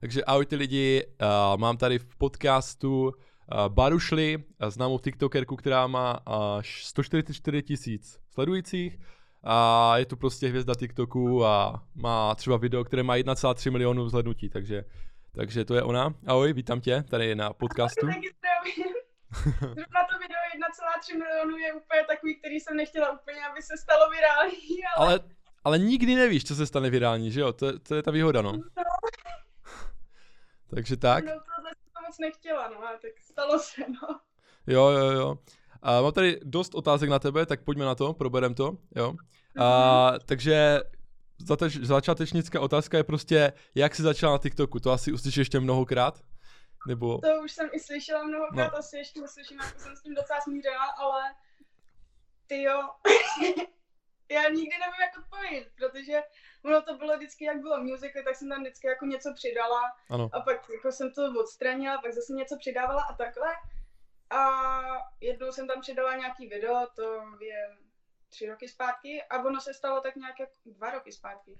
Takže ahoj ty lidi, uh, mám tady v podcastu uh, Barušli, známou TikTokerku, která má až 144 tisíc sledujících a je to prostě hvězda TikToku a má třeba video, které má 1,3 milionu vzhlednutí, takže, takže to je ona. Ahoj, vítám tě tady na podcastu. Zrovna to video 1,3 milionu je úplně takový, který jsem nechtěla úplně, aby se stalo virální. Ale, ale, ale nikdy nevíš, co se stane virální, že jo? To, to je ta výhoda, no. no. Takže tak. No tohle jsem to moc nechtěla, no, ale tak stalo se, no. Jo, jo, jo. A mám tady dost otázek na tebe, tak pojďme na to, proberem to, jo. A, mm-hmm. takže zateč, začátečnická otázka je prostě, jak jsi začala na TikToku, to asi uslyšíš ještě mnohokrát? Nebo... To už jsem i slyšela mnohokrát, no. asi ještě uslyším, jako jsem s tím docela smířila, ale ty jo, já nikdy nevím, jak odpovědět, protože ono to bylo vždycky, jak bylo musical, tak jsem tam vždycky jako něco přidala ano. a pak jako jsem to odstranila, pak zase něco přidávala a takhle. A jednou jsem tam přidala nějaký video, to je tři roky zpátky a ono se stalo tak nějak jako dva roky zpátky.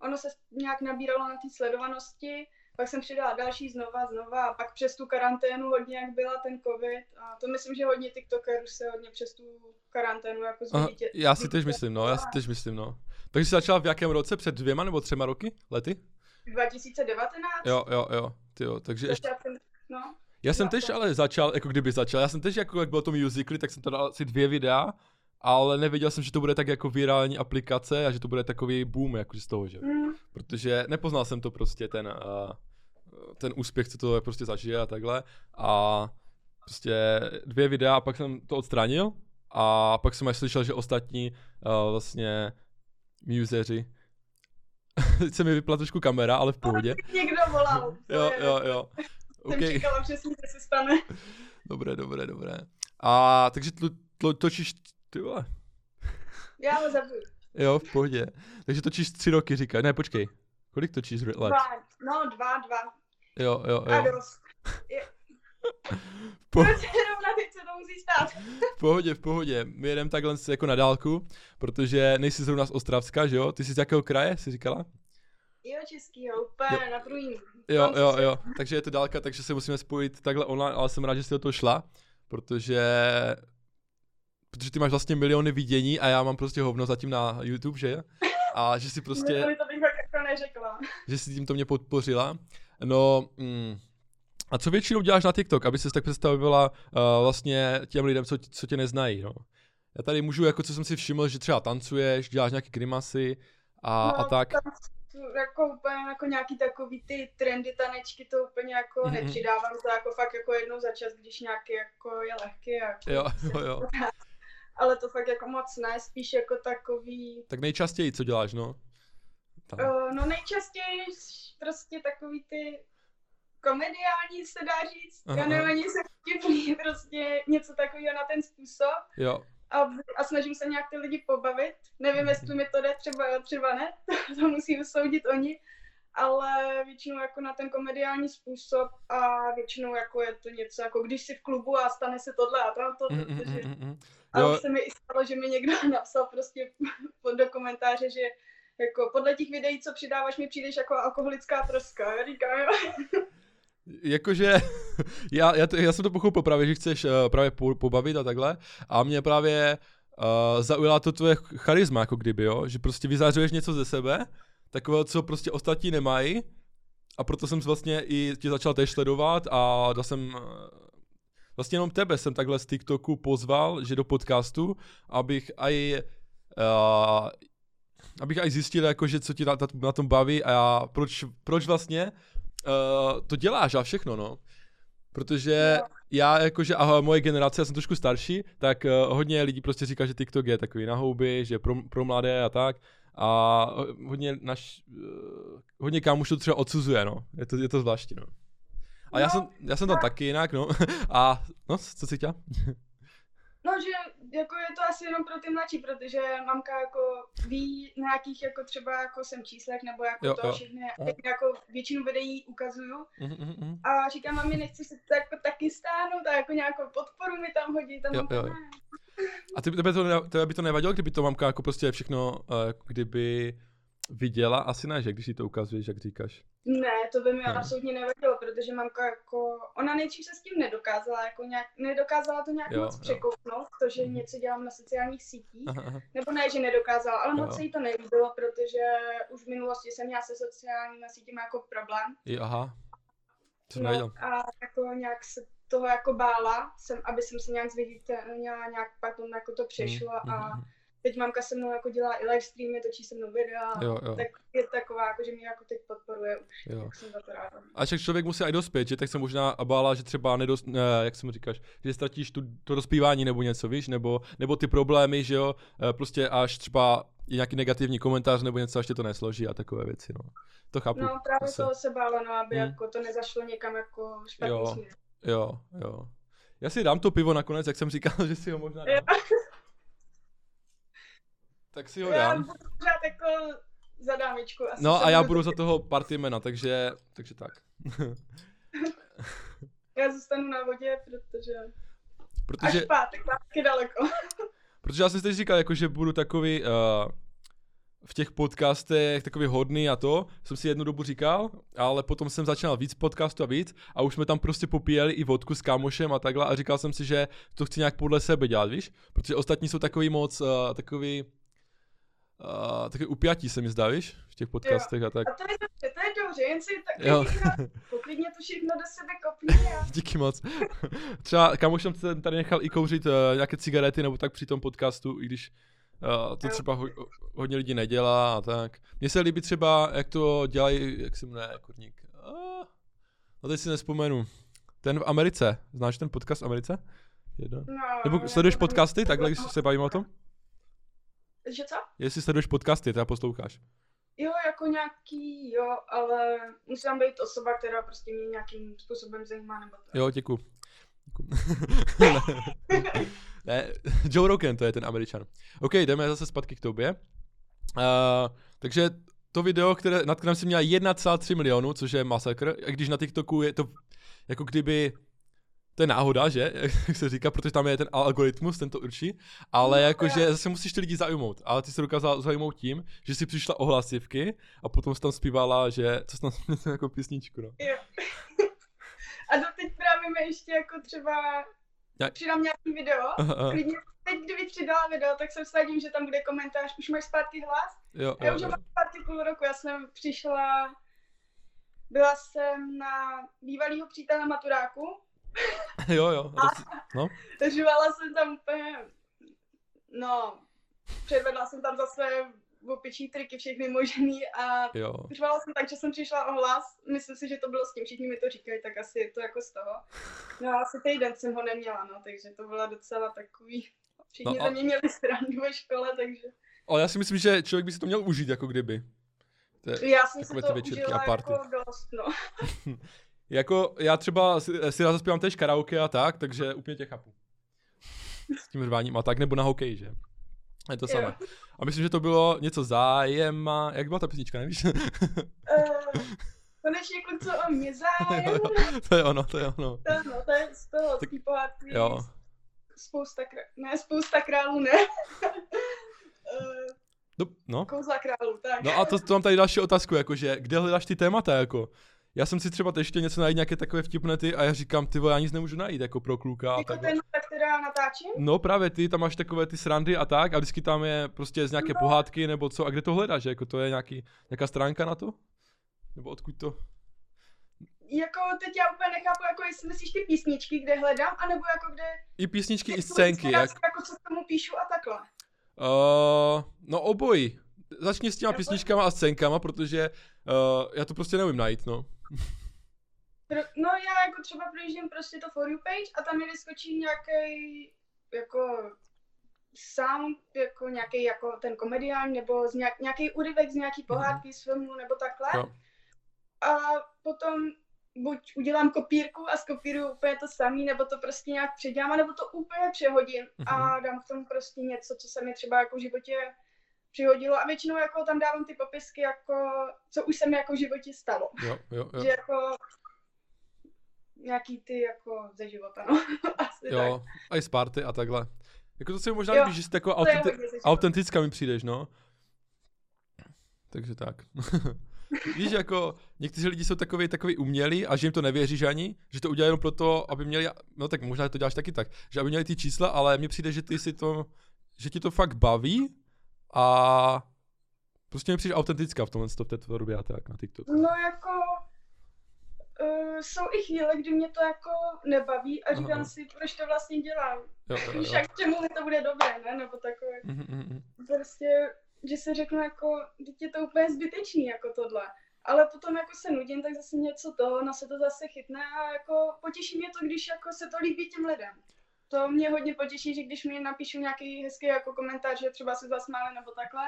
Ono se nějak nabíralo na té sledovanosti pak jsem přidala další znova, znova a pak přes tu karanténu hodně, jak byla ten covid a to myslím, že hodně tiktokerů se hodně přes tu karanténu jako zvidítě. Já si tež myslím, no, já si tež myslím, no. Takže jsi začala v jakém roce? Před dvěma nebo třema roky? Lety? 2019. Jo, jo, jo, ty jo, takže ještě... Jsem, no. Já jsem tež ale začal, jako kdyby začal, já jsem tež jako, jak bylo to musically, tak jsem to dal asi dvě videa, ale nevěděl jsem, že to bude tak jako virální aplikace a že to bude takový boom jako z toho, že? Mm. Protože nepoznal jsem to prostě ten, uh, ten úspěch, co to prostě zažije a takhle a prostě dvě videa a pak jsem to odstranil a pak jsem až slyšel, že ostatní uh, vlastně museři Teď se mi vypla trošku kamera, ale v pohodě. Někdo volal. jo, jo, jo. Okay. Jsem čekala přesně, co se stane. Dobré, dobré, dobré. A takže to, to, točíš ty vole. Já ho zabiju. Jo, v pohodě. Takže točíš tři roky, říká. Ne, počkej. Kolik točíš let? Dva. No, dva, dva. Jo, jo, jo. A dost. Po... teď se to musí stát. v pohodě, v pohodě. My jedeme takhle jako na dálku, protože nejsi zrovna z Ostravska, že jo? Ty jsi z jakého kraje, jsi říkala? Jo, českýho, úplně jo. na první. Jo, jo, jo. Takže je to dálka, takže se musíme spojit takhle online, ale jsem rád, že jsi do toho šla, protože protože ty máš vlastně miliony vidění a já mám prostě hovno zatím na YouTube, že? A že si prostě... to bych jako neřekla. Že si tím to mě podpořila. No, mm, a co většinou děláš na TikTok, aby se tak představila uh, vlastně těm lidem, co, co tě neznají, no? Já tady můžu, jako co jsem si všiml, že třeba tancuješ, děláš nějaké grimasy a, no, a tak. Tam, jako úplně jako nějaký takový ty trendy tanečky, to úplně jako mm-hmm. nepřidávám, to jako fakt jako jednou za čas, když nějaký jako je lehký. Jako jo, jo, jo ale to fakt jako moc ne, spíš jako takový... Tak nejčastěji, co děláš, no? Uh, no nejčastěji prostě takový ty komediální se dá říct, aha, já nevím ani se vtipný, prostě něco takového na ten způsob. Jo. A, a snažím se nějak ty lidi pobavit. Nevím, jestli mi to jde, třeba, třeba ne, to, to musí usoudit oni, ale většinou jako na ten komediální způsob a většinou jako je to něco jako když si v klubu a stane se tohle a to, to, mm, protože... Mm. A už se mi i stalo, že mi někdo napsal prostě do komentáře, že jako podle těch videí, co přidáváš, mi přijdeš jako alkoholická troska. Já říkám, jo. Jakože, já, já, to, já jsem to pochopil právě, že chceš uh, právě po, pobavit a takhle. A mě právě uh, zaujala to tvoje charisma, jako kdyby, jo, že prostě vyzářuješ něco ze sebe, takové, co prostě ostatní nemají. A proto jsem vlastně i tě začal též sledovat a dal jsem vlastně jenom tebe jsem takhle z TikToku pozval, že do podcastu, abych aj uh, abych aj zjistil, jako, že co ti na, na tom baví a proč, proč vlastně uh, to děláš a všechno, no. Protože no. já jakože, a moje generace, já jsem trošku starší, tak uh, hodně lidí prostě říká, že TikTok je takový na houby, že pro, pro mladé a tak. A hodně naš, uh, hodně kámošů třeba odsuzuje, no. Je to, je to zvláštní, no. A já, no, jsem, já jsem tam no. taky jinak, no. A no, co jsi chtěla? No, že jako je to asi jenom pro ty mladší, protože mamka jako ví nějakých jako třeba jako jsem číslech nebo jako jo, to jo. všechny, jako většinu videí ukazuju mm-hmm. a říkám mami, nechci se to jako taky stáhnout a jako nějakou podporu mi tam hodí, tam jo, jo. A ty, tebe, to, tebe by to nevadilo, kdyby to mamka jako prostě všechno, uh, kdyby viděla? Asi ne, že když si to ukazuješ, jak říkáš. Ne, to by mi Ne. absolutně nevadilo, protože mamka jako, ona nejdřív se s tím nedokázala, jako nějak, nedokázala to nějak Jo, moc jo. překouknout, to, že Mhm. něco dělám na sociálních sítích, Aha, nebo ne, že nedokázala, ale moc Jo. se jí to nelíbilo, protože už v minulosti jsem měla se sociálními sítěmi jako problém, I, aha. Jsem no, nevěděl. a jako nějak se toho jako bála, jsem, aby jsem se nějak zviditelnila, nějak potom jako to přešlo Mhm, a mhm. Teď mamka se mnou jako dělá i live streamy, točí se mnou videa, Jo, jo. tak je taková, jako, že mě jako teď podporuje už, Jo. tak jsem za to ráda. A však člověk musí i dospět, že tak se možná bála, že třeba nedost, ne, jak se mu říkáš, že ztratíš tu, to dospívání nebo něco, víš, nebo, nebo ty problémy, že jo, eh, prostě až třeba je nějaký negativní komentář nebo něco, až tě to nesloží a takové věci, no. To chápu. No právě asi. toho se bála, no, aby Hmm. jako to nezašlo někam jako špatný Jo. Jo, jo. Já si dám to pivo nakonec, jak jsem říkal, že si ho možná Jo. Tak si ho Já dám. budu pořád jako za dámičku. Asi No a já budu- za toho partymena, takže, takže tak. Já zůstanu na vodě, protože... Protože, Až pátek, taky daleko. protože já jsem si teď říkal, jako, že budu takový uh, v těch podcastech takový hodný a to, jsem si jednu dobu říkal, ale potom jsem začal víc podcastů a víc a už jsme tam prostě popíjeli i vodku s kámošem a takhle a říkal jsem si, že to chci nějak podle sebe dělat, víš? Protože ostatní jsou takový moc, uh, takový, uh, takový upjatí se mi zdá, víš? V těch podcastech a tak. A to je dobře, to je dobře, jen si tak Jo. poklidně to všechno do sebe kopni a... Díky moc. Třeba kamoš jsem tady nechal i kouřit uh, nějaké cigarety nebo tak při tom podcastu, i když uh, to Jo. třeba ho, hodně lidí nedělá a tak. Mně se líbí třeba, jak to dělají, jak se jmenuje, kurník. Uh, no teď si nespomenu. Ten v Americe. Znáš ten podcast v Americe? Jedno. No, Nebo sleduješ podcasty, takhle, když se bavíme o tom? Že co? Jestli sleduješ podcasty, teda posloucháš. Jo, jako nějaký, jo, ale musí tam být osoba, která prostě mě nějakým způsobem zajímá, nebo to. Jo, ne, ne, Joe Rogan, to je ten američan. OK, jdeme zase zpátky k tobě. Uh, takže to video, které, nad kterým jsem měl 1,3 milionu, což je masakr, a když na TikToku je to jako kdyby to je náhoda, že? Jak se říká, protože tam je ten algoritmus, ten to určí, ale No, jakože zase musíš ty lidi zaujmout. Ale ty se dokázala zaujmout tím, že si přišla o hlasivky a potom jsi tam zpívala, že, co jsi tam zpívala jako písničku, no. Jo. A doteď právě mi ještě jako třeba Jak- přidám nějaký video. Aha, aha. Klidně teď, kdybych přidala video, tak se vsadím, že tam bude komentář, už máš zpátky hlas? Jo, Já jo, už jo. mám zpátky půl roku, já jsem přišla, byla jsem na bývalýho přítele maturáku, jo, jo. a No, řvala jsem tam úplně, no, předvedla jsem tam zase opičí triky všechny možný a jo. Řvala jsem tak, že jsem přišla o hlas, myslím si, že to bylo s tím, všichni mi to říkají, tak asi je to jako z toho. No a asi týden jsem ho neměla, no, takže to byla docela takový, všichni No a- ze mě měli stranu ve škole, takže Ale já si myslím, že člověk by si to měl užít, jako kdyby. To je, já jsem si to ty užila a party. jako dost, no. jako já třeba si, si rád zaspívám též karaoke a tak, takže úplně tě chápu. S tím řváním a tak, nebo na hokej, že? Je to Jo. samé. A myslím, že to bylo něco zájema, jak byla ta písnička, nevíš? Uh, konečně kluci o mě zájem, to je ono, to je ono. to, no, to je z toho, Tak- pohádky, Jo. spousta králů, ne, spousta králů, ne. uh, No, no. kouzla králů, tak. No a to, to mám tady další otázku, jakože kde hledáš ty témata, jako? Já jsem si třeba ještě něco najít, nějaké takové vtipné ty a já říkám, ty vole, já nic nemůžu najít, jako pro kluka jako ten, která natáčím? No právě ty, tam máš takové ty srandy a tak a vždycky tam je prostě z nějaké No. pohádky nebo co a kde to hledáš, jako to je nějaký, nějaká stránka na to? Nebo odkud to? jako teď já úplně nechápu, jako jestli myslíš ty písničky, kde hledám, anebo jako kde... I písničky, i jako scénky, jak? Jako co k tomu píšu a takhle. Uh, no obojí. Začni s těma písničkama a scénkama, protože uh, já to prostě neumím najít, no. No já jako třeba projíždím prostě to For You page a tam mi vyskočí nějaký jako sound, jako nějaký jako ten komedián, nebo z nějak, nějaký úryvek z nějaký pohádky z filmu, nebo takhle. Mhm. Jo. A potom buď udělám kopírku a skopíruju úplně to samý, nebo to prostě nějak předělám, nebo to úplně přehodím a Mhm. dám k tomu prostě něco, co se mi třeba jako v životě přihodilo a většinou jako tam dávám ty popisky jako, co už se mi jako v životě stalo. Jo, jo, jo. Že jako nějaký ty jako ze života, no. Asi tak. Jo, a i z party a takhle. Jako to se mi možná líbí, že jsi taková je autenti- autentická mi přijdeš, no. Takže tak. Víš, jako někteří lidi jsou takový, takový umělí a že jim to nevěříš ani, že to udělají jenom proto, aby měli, no tak možná to děláš taky tak, že aby měli ty čísla, ale mně přijde, že ty si to, že ti to fakt baví a prostě mi přijde autentická v tomhle v té tvorbě a tak na TikTok. No jako uh, jsou i chvíle, kdy mě to jako nebaví a říkám Aha. si, proč to vlastně dělám. Jo, jo, Víš, jak k čemu to bude dobré, ne? Nebo takové. Mhm, mhm, mhm. Prostě, že si řeknu jako, teď je to úplně zbytečný jako tohle. Ale potom jako se nudím, tak zase něco to, na se to zase chytne a jako potěší mě to, když jako se to líbí těm lidem. To mě hodně potěší, že když mi napíšu nějaký hezký jako komentář, že třeba se zasmáli nebo takhle,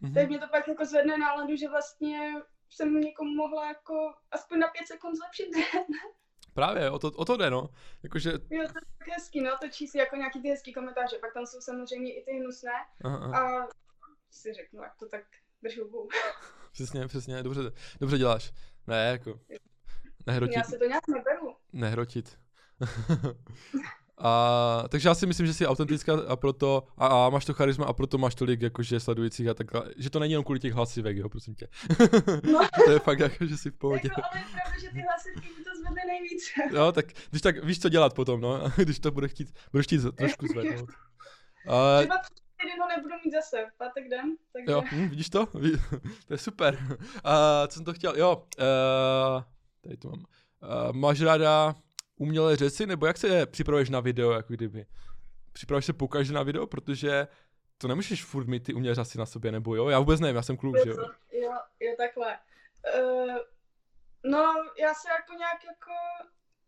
Mhm. tak mě to pak jako zvedne náladu, že vlastně jsem někomu mohla jako aspoň na pět sekund zlepšit. Právě, o to, o to jde, no. Jakože, jo, to je tak hezký, no, točí si jako nějaký ty hezký komentáře, pak tam jsou samozřejmě i ty hnusné aha, aha. a si řeknu, jak to tak držu hubu. přesně, přesně, dobře, dobře děláš. Ne, jako, nehrotit, Já se to nějak neberu. nehrotit. a, takže já si myslím, že jsi autentická a proto, a, a máš to charisma a proto máš tolik jakože sledujících a takhle, že to není jenom kvůli těch hlasivek, jo, prosím tě. No. to je fakt jako, že jsi v pohodě. Jako, ale je pravda, že ty hlasivky mi to zvedne nejvíce. Jo, tak když tak víš, co dělat potom, no, když to bude chtít, budeš chtít trošku zvednout. A, Třeba ho nebudu mít zase, v pátek den, takže jo, hm, vidíš to? To je super. A co jsem to chtěl, jo, uh, tady to mám. Uh, máš ráda umělé řeci, nebo jak se připravuješ na video, jako kdyby? Připravuješ se pokaždé na video, protože to nemůžeš furt mít ty umělé řasy na sobě, nebo jo? Já vůbec nevím, já jsem kluk, že jo? jo, jo, takhle. Uh, no, já se jako nějak jako,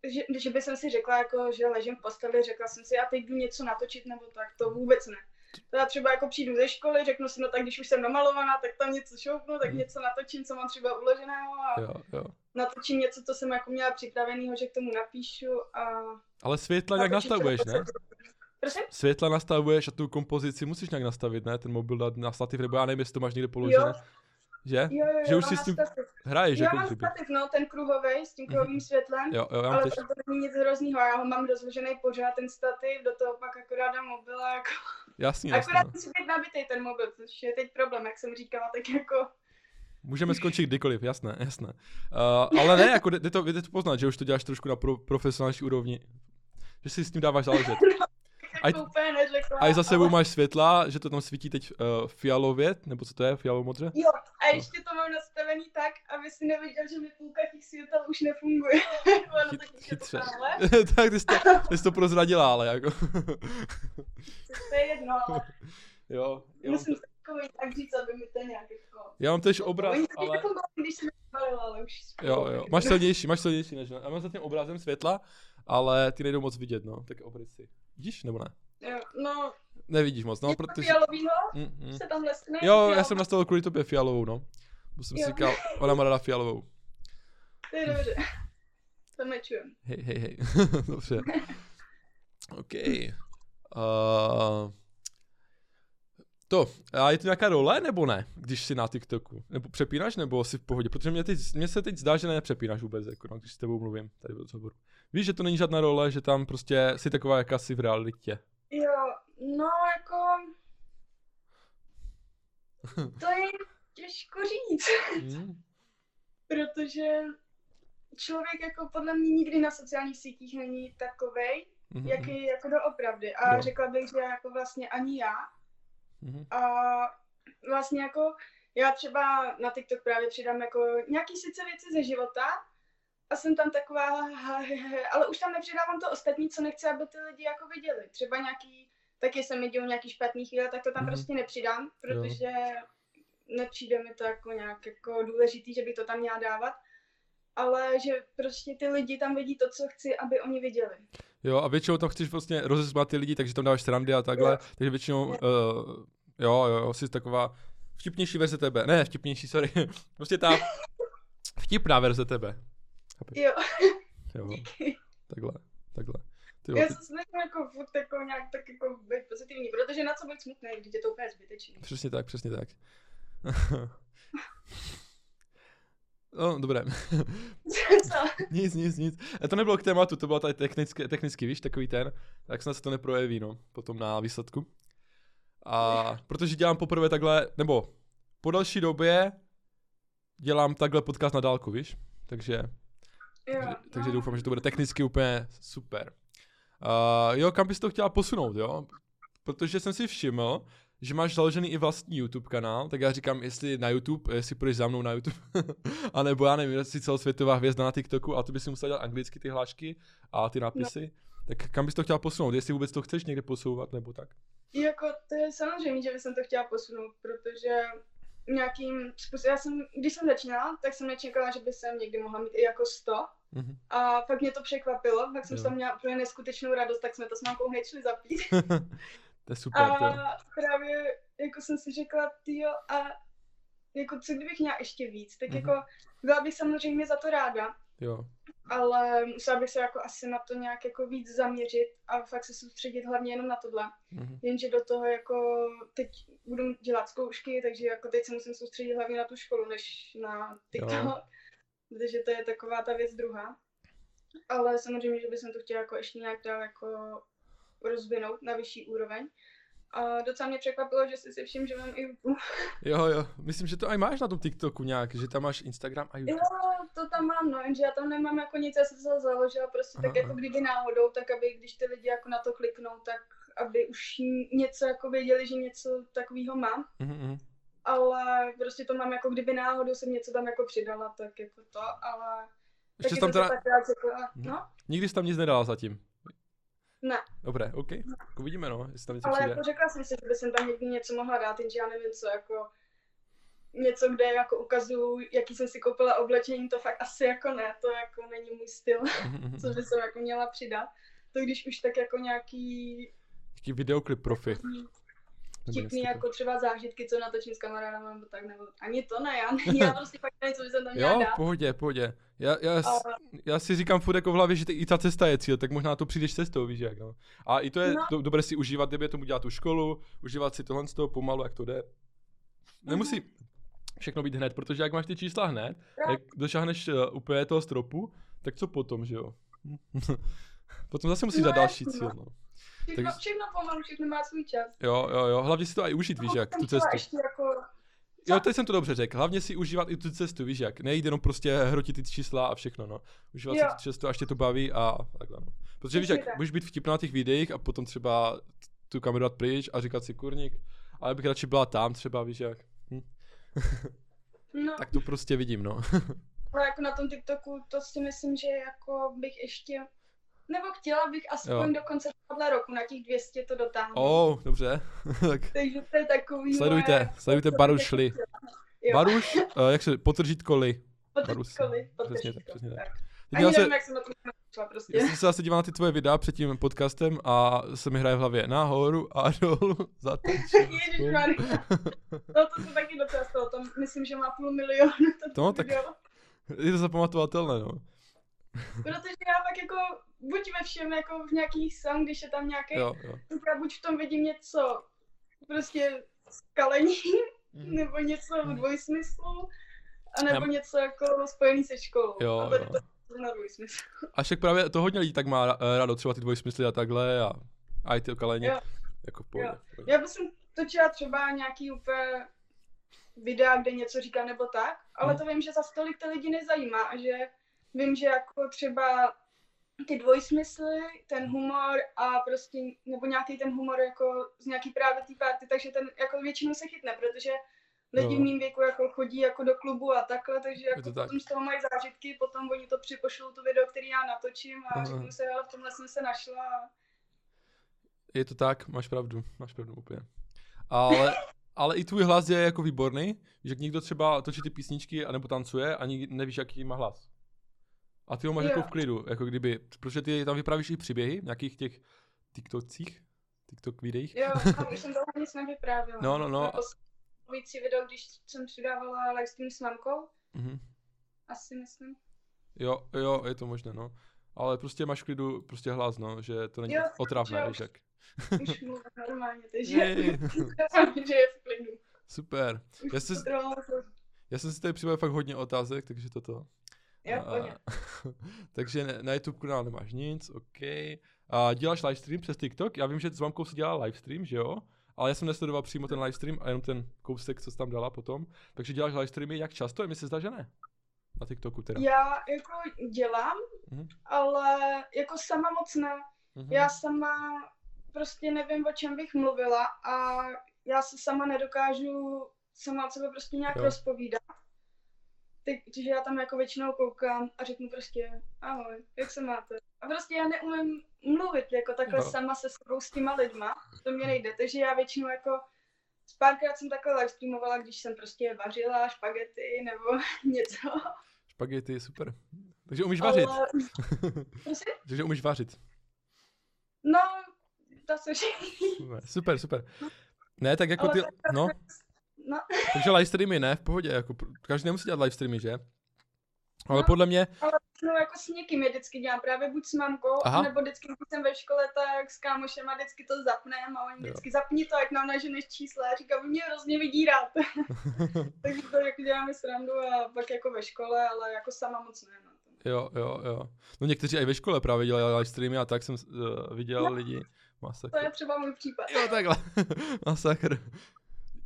že, že by jsem si řekla, jako, že ležím v posteli, řekla jsem si, já teď jdu něco natočit, nebo tak, to vůbec ne. To já třeba jako přijdu ze školy, řeknu si, no tak když už jsem namalovaná, tak tam něco šoupnu, tak Mhm. něco natočím, co mám třeba uloženého a Jo, jo. natočím něco, co jsem jako měla připraveného, že k tomu napíšu a... Ale světla nějak nastavuješ, ne? Prosím? Světla nastavuješ a tu kompozici musíš nějak nastavit, ne? Ten mobil dát na stativ, nebo já nevím, jestli to máš někde položené. Jo, Že? jo, jo, Že jo, už si s tím stativ. hraješ, Já jako mám stativ, no, ten kruhový s tím Mhm. kruhovým světlem. Jo, jo, já Ale tež, to není nic hroznýho, já ho mám rozložený pořád ten stativ, do toho pak akorát dám mobil a jako, jasný, jasný. akorát no. musí být nabitý ten mobil, což je teď problém, jak jsem říkala, tak jako, Můžeme skončit kdykoliv, jasné, jasné. Uh, ale ne, jako jde, to, jde to poznat, že už to děláš trošku na pro, profesionální úrovni. Že si s tím dáváš záležet. tak to úplně neřekla. A i za sebou máš světla, že to tam svítí teď uh, fialově, nebo co to je, fialovo modře? Jo, a ještě to mám nastavený tak, aby si neviděl, že mi půlka těch světel už nefunguje. ono Chyt, to chytře. tak ty jsi, to, ty jsi to prozradila, ale jako. to je jedno, ale jo, mám, musím takový tak říct, aby mi to nějak jako... já mám tež obraz, Oni to ale... když jsem nebalila, ale už... Jo, jo, máš silnější, máš silnější než já. Já mám za tím obrazem světla, ale ty nejdou moc vidět, no, tak obrysy. Vidíš, nebo ne? Jo, no, Nevidíš moc, no, protože... fialovýho Mm, mm. se tam leskne. Jo, já jsem nastavil kvůli tobě fialovou, no. Bo jsem si Jo. říkal, ona má ráda fialovou. To je dobře. To mečujem. Hej, hej, hej. Dobře. OK. Uh, to, a je to nějaká role, nebo ne, když jsi na TikToku? Nebo přepínáš, nebo jsi v pohodě? Protože mě, teď, mě se teď zdá, že nepřepínáš vůbec, jako, no, když s tebou mluvím tady v rozhovoru. Víš, že to není žádná role, že tam prostě jsi taková, jaká jsi v realitě. Jo, no jako... To je těžko říct, Hmm? protože člověk jako podle mě nikdy na sociálních sítích není takovej, Mhm, jaký jako doopravdy. A Jo. řekla bych, že jako vlastně ani já. mhm, A vlastně jako já třeba na TikTok právě přidám jako nějaký sice věci ze života a jsem tam taková, ale už tam nepřidávám to ostatní, co nechci, aby ty lidi jako viděli. Třeba nějaký, taky se mi dějou nějaký špatný chvíle, tak to tam Mhm. prostě nepřidám, protože nepřijde mi to jako nějak jako důležitý, že bych to tam měla dávat. Ale že prostě ty lidi tam vidí to, co chci, aby oni viděli. Jo, a většinou tam chceš vlastně rozesmát ty lidi, takže tam dáváš srandy a takhle, Jo. takže většinou, Jo. uh, jo, jo, jo, jsi taková vtipnější verze tebe, ne, vtipnější, sorry, prostě ta vtipná verze tebe. Chápeš? Jo, Jo, takhle, takhle. Ty, Já se snažím jako furt jako nějak tak jako být pozitivní, protože na co být smutný, když je to úplně zbytečný. přesně tak, přesně tak. no, dobré. Co? nic, nic, nic. A to nebylo k tématu, to bylo tady technicky, technicky, víš, takový ten, tak snad se to neprojeví, no, potom na výsledku. A protože dělám poprvé takhle, nebo po další době dělám takhle podcast na dálku, víš? Takže, Jo, takže, takže no. doufám, že to bude technicky úplně super. Uh, jo, kam bys to chtěla posunout, jo? Protože jsem si všiml, že máš založený i vlastní YouTube kanál, tak já říkám, jestli na YouTube, jestli půjdeš za mnou na YouTube, a nebo já nevím, jestli celosvětová hvězda na TikToku, a to bys si musel dělat anglicky ty hlášky a ty nápisy. Tak kam bys to chtěla posunout? Jestli vůbec to chceš někde posouvat, nebo tak? Jako to je samozřejmě, že bych to chtěla posunout, protože nějakým způsobem, já jsem, když jsem začínala, tak jsem nečekala, že by jsem někdy mohla mít i jako 100 Mhm. a fakt mě to překvapilo, pak jsem Jo. toho měla úplně neskutečnou radost, tak jsme to s mámkou hned šli zapít. to je super, to. A právě jako jsem si řekla, tyjo, a jako co kdybych měla ještě víc, tak Mhm. jako byla bych samozřejmě za to ráda, Jo. ale musela bych se jako asi na to nějak jako víc zaměřit a fakt se soustředit hlavně jenom na tohle. Mhm. Jenže do toho jako teď budu dělat zkoušky, takže jako teď se musím soustředit hlavně na tu školu, než na TikTok. Jo. Takže to je taková ta věc druhá. Ale samozřejmě, že bych to chtěla jako ještě nějak dál jako rozvinout na vyšší úroveň. A docela mě překvapilo, že jsi si všiml, že mám i YouTube. Jo, jo, myslím, že to i máš na tom TikToku nějak, že tam máš Instagram a Jo, YouTube. to tam mám, no, jenže já tam nemám jako nic, já jsem to založila prostě tak Aha, jako aha. kdyby náhodou, tak aby když ty lidi jako na to kliknou, tak aby už něco jako věděli, že něco takového mám. Mhm, mhm. Ale prostě to mám jako kdyby náhodou jsem něco tam jako přidala, tak jako to, ale Ještě tam jsem teda, tak rád řekla, Mhm. no, nikdy jsi tam nic nedala zatím. ne, Dobré, OK. Tak uvidíme, no, jestli tam něco ale přijde. jako řekla jsem si, že by jsem tam někdy něco mohla dát, jenže já nevím co, jako něco, kde jako ukazuju, jaký jsem si koupila oblečení, to fakt asi jako ne, to jako není můj styl, Mhm, mhm, co mhm. by jsem jako měla přidat. To když už tak jako nějaký Jaký videoklip profi. Vtipný něco jako třeba zážitky, co natočím s kamarádama, nebo tak, nebo ani to ne, já, já prostě fakt nevím, co by jsem tam měla Jo, dát. v pohodě, v pohodě. Já, já, Ale- já si říkám furt jako v hlavě, že ty, i ta cesta je cíl, tak možná to přijdeš cestou, víš jak, no. A i to je No. do, dobré si užívat, kdyby tomu dělat tu školu, užívat si tohle z toho pomalu, jak to jde. Nemusí všechno být hned, protože jak máš ty čísla hned, Jo. jak došáhneš uh, úplně toho stropu, tak co potom, že jo? potom zase musíš No dát další cíl, no. No. Všechno, Takže- všechno pomalu, všechno má svůj čas. Jo, jo, jo, hlavně si to i užít, víš No, jak, jsem tu cestu. Ještě jako, Jo, teď jsem to dobře řekl. Hlavně si užívat i tu cestu, víš jak. Nejde jenom prostě hrotit ty čísla a všechno, no. Užívat Jo. si tu cestu, až tě to baví a takhle, no. Protože víš jak, tak. můžeš být vtipná na těch videích a potom třeba tu kameru dát pryč a říkat si kurník, ale bych radši byla tam třeba, víš jak. Hm. no, Tak to prostě vidím, no. ale jako na tom TikToku, to si myslím, že jako bych ještě, nebo chtěla bych aspoň Jo. do konce tohle roku na těch 200 to dotáhnout. oh, dobře. tak Takže to je takový sledujte, moje, sledujte bych Baruš Li. uh, jak se, potržítko Li. Potržítko, Přesně tak, potržítko, přesně tak. tak. Teď Ani se, nevím, jak jsem na to našla prostě. já jsem se zase díval na ty tvoje videa před tím podcastem a se mi hraje v hlavě nahoru a dolů za Ježišmarja. No to se taky docela stalo, tam myslím, že má půl milionu to No, tak- video. Je to zapamatovatelné, no. Protože já pak jako buď ve všem, jako v nějakých song, když je tam nějaký, Jo, jo. tak já buď v tom vidím něco prostě skalení, Mhm. nebo něco v dvojsmyslu, a nebo Já- něco jako spojený se školou. Jo, a tady jo. to je na dvojsmysl. A však právě to hodně lidí tak má eh, rádo, třeba ty dvojsmysly a takhle a, a i ty okaleně. Jo. Jako v pohodě. Jo. Já bych točila třeba nějaký úplně videa, kde něco říká nebo tak, ale Mhm. to vím, že za tolik ty lidi nezajímá a že vím, že jako třeba ty dvojsmysly, ten humor a prostě, nebo nějaký ten humor jako z nějaký právě té party, takže ten jako většinou se chytne, protože lidi Jo. v mým věku jako chodí jako do klubu a takhle, takže jako to tak. potom z toho mají zážitky, potom oni to připošlou to video, který já natočím a Aha. řeknu se, ale v tomhle jsem se našla a Je to tak, máš pravdu, máš pravdu úplně. Ale, ale i tvůj hlas je jako výborný, že někdo třeba točí ty písničky anebo tancuje a nikdy nevíš, jaký má hlas. A ty ho máš Jo. jako v klidu, jako kdyby, protože ty tam vyprávíš i příběhy, nějakých těch TikTokcích, TikTok videích. Jo, a už jsem toho nic nevyprávěla. No, no, no. Na poslední video, když jsem přidávala livestream s mamkou, Mhm. asi myslím. Jo, jo, je to možné, no. Ale prostě máš v klidu prostě hlas, no, že to není Jo, otravné, víš jak. Už mluvím normálně, takže že je v klidu. Super. Už Já Já jsem si tady připravil fakt hodně otázek, takže toto. Jo, takže na YouTube kanál nemáš nic, OK. A děláš livestream přes TikTok? Já vím, že s mamkou si dělá livestream, že jo? ale já jsem nesledoval přímo ten livestream a jenom ten kousek, co jsi tam dala potom. Takže děláš livestreamy jak často? Mi se zdá, že ne. Na TikToku teda. Já jako dělám, Mhm. ale jako sama moc ne. Mhm. Já sama prostě nevím, o čem bych mluvila a já se sama nedokážu sama sebe prostě nějak Jo. rozpovídat. Takže já tam jako většinou koukám a řeknu prostě ahoj, jak se máte? A prostě já neumím mluvit jako takhle Jo. sama se sebou s těma lidma, to mě nejde, takže já většinou jako párkrát jsem takhle livestreamovala, když jsem prostě vařila špagety nebo něco. Špagety je super. Takže umíš vařit. Ale... Takže umíš vařit. No, to se Super, super. Ne, tak jako Ale ty, tak- no, No, takže livestreamy ne, v pohodě, jako každý nemusí dělat livestreamy, že? Ale No. podle mě, no jako s někým je vždycky dělám, právě buď s mamkou, Aha. nebo vždycky, když jsem ve škole, tak s kámošem a vždycky to zapnem a oni Jo. vždycky zapni to, jak nám naženeš čísla. A říkám, vy mě hrozně vydírat. Takže to jako děláme srandu a pak jako ve škole, ale jako sama moc ne. No. jo, jo, jo. No někteří i ve škole právě dělají livestreamy a tak jsem uh, viděl No. lidi. To Masakr. je třeba můj případ. Jo, takhle. Masakr.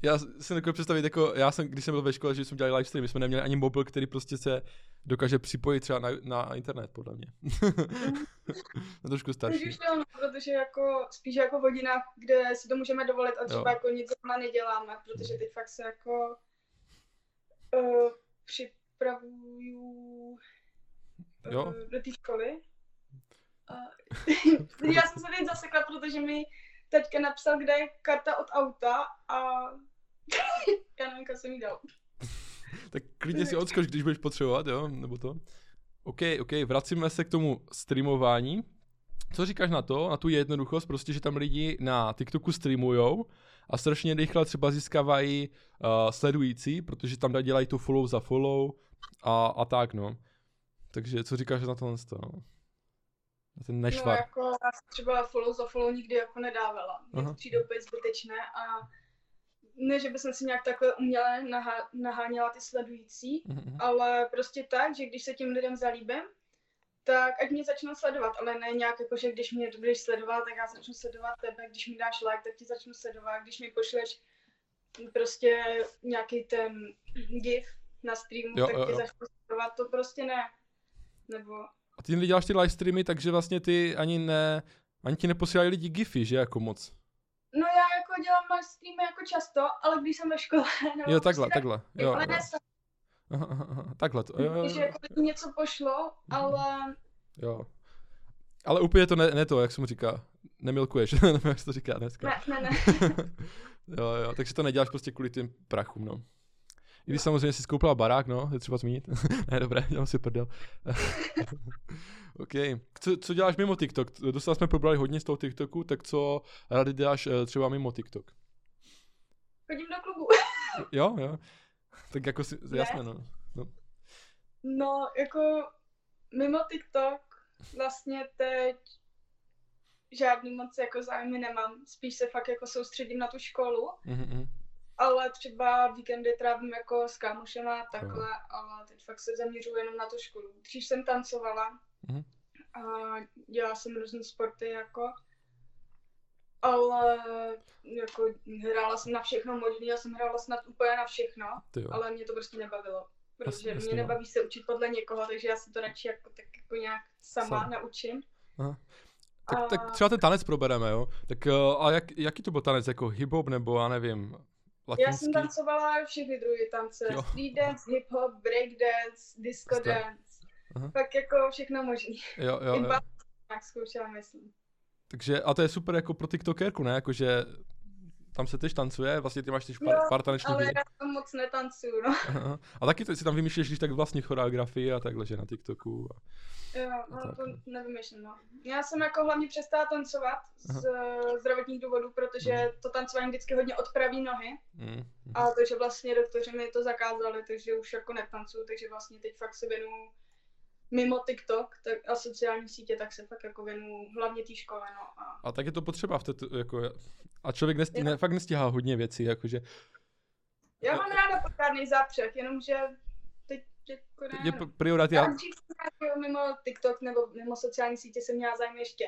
Já si nedokážu představit, jako já jsem, když jsem byl ve škole, že jsme dělali livestream, my jsme neměli ani mobil, který prostě se dokáže připojit třeba na, na internet, podle mě. no, trošku starší. už to, protože jako spíš jako v hodinách, kde si to můžeme dovolit a třeba Jo. jako nic zrovna neděláme, protože teď fakt se jako uh, připravuju Jo. uh, do té školy. A, já jsem se teď zasekla, protože mi teďka napsal, kde je karta od auta a kam jsem jí dal. Tak klidně si odskoč, když budeš potřebovat, jo, nebo to. OK, OK, vracíme se k tomu streamování. Co říkáš na to, na tu jednoduchost, prostě, že tam lidi na TikToku streamujou a strašně rychle třeba získávají uh, sledující, protože tam dělají to follow za follow a, a tak, no. Takže co říkáš na tohle, no? Na ten No nešvar. jako já třeba follow za follow nikdy jako nedávala. Mně přijde úplně zbytečné a ne, že bych si nějak takhle uměle nahá, naháněla ty sledující, Mhm, ale prostě tak, že když se tím lidem zalíbím, tak ať mě začnou sledovat, ale ne nějak jako, že když mě budeš sledovat, tak já začnu sledovat tebe, když mi dáš like, tak ti začnu sledovat, když mi pošleš prostě nějaký ten gif na streamu, Jo, tak jo, ti jo. začnu sledovat, to prostě ne. Nebo A ty děláš ty live streamy, takže vlastně ty ani ne, ani ti neposílají lidi gify, že jako moc. No já jako dělám streamy jako často, ale když jsem ve škole, nebo Jo, takhle, prostě takhle. Jo, ale jo. jsem, Aha, aha, aha, takhle to. Jo, jo, když jo. jako něco pošlo, ale Jo. Ale úplně to ne, ne to, jak se mu říká. Nemilkuješ, nevím, jak se to říká dneska. ne, ne, ne. jo, jo, takže to neděláš prostě kvůli těm prachům, no. I když samozřejmě si skoupila barák, no, je třeba zmínit. ne, dobré, dělám si prdel. OK. Co, co děláš mimo TikTok? Dostali jsme probrali hodně z toho TikToku, tak co rady děláš eh, třeba mimo TikTok? Chodím do klubu. Jo, jo. Tak jako si, Ne. jasně, no. no. No, jako mimo TikTok vlastně teď žádný moc jako zájmy nemám. Spíš se fakt jako soustředím na tu školu, Mhm, mhm. Ale třeba víkendy trávím jako s kámošema takhle, ale teď fakt se zaměřuji jenom na tu školu. Dřív jsem tancovala Mhm. a dělala jsem různé sporty jako, ale jako hrála jsem na všechno možné, já jsem hrála snad úplně na všechno, ale mě to prostě nebavilo. Protože Jasně, mě no. nebaví se učit podle někoho, takže já si to radši jako, tak jako nějak sama Sam. naučím. Aha. Tak, tak třeba ten tanec probereme, jo? Tak uh, a jak, jaký to byl tanec, jako hip-hop nebo já nevím, Já latinský? jsem tancovala všechny druhy tance. Jo. Street dance, hip-hop, breakdance, disco Jste. dance. Aha. Tak jako všechno možný. Jo, jo, I jo. nějak zkoušela, myslím. Takže, a to je super jako pro TikTokerku, ne? Jakože tam se tež tancuje, vlastně ty máš tež pár, pár tanečních Ale já tam moc netancuju, no. Aha. A taky to si tam vymýšlíš, když tak vlastní choreografii a takhle, že na TikToku. A... Jo, A no tak, to no. nevymýšlím, no. Já jsem jako hlavně přestala tancovat z eh, zdravotních důvodů, protože Mhm. to tancování vždycky hodně odpraví nohy. Mm, mm. A takže vlastně doktoři mi to zakázali, takže už jako netancuju, takže vlastně teď fakt se věnu mimo TikTok tak a sociální sítě, tak se fakt jako věnu hlavně té škole, no. A A tak je to potřeba v této, jako, a člověk nestí, ne, fakt nestíhá hodně věcí, jakože já mám ráda pořádný zápřeh, jenomže teď jako ne, je priority. Já a- dřív jsem mimo TikTok nebo mimo sociální sítě jsem měla zájem ještě.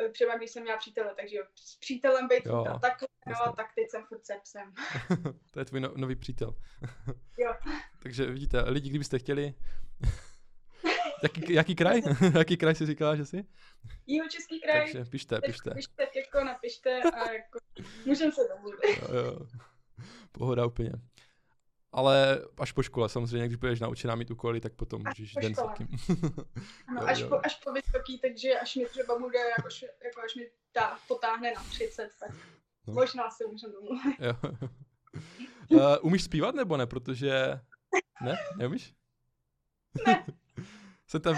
eh, Třeba když jsem měla přítele, takže jo, s přítelem být Jo. a takhle No, Jasně. tak teď jsem furt se psem. to je tvůj no, nový přítel. Jo. Takže vidíte, lidi, kdybyste chtěli... jaký, jaký kraj? jaký kraj jsi říkala, že jsi? Jihočeský kraj. Takže pište, pište. Pište, jako napište a jako můžeme se domluvit. Jo, jo. Pohoda úplně. Ale až po škole, samozřejmě, když budeš naučená mít úkoly, tak potom Až můžeš den s škole. takým. No, Jo, až, jo. po, až po vysoký, takže až mi třeba bude, jako, jako až mi tá, potáhne na 30, tak No. možná se můžeme domluvit. jo. Uh, umíš zpívat nebo ne? Protože... Ne? Neumíš? Ne. Jsem tam,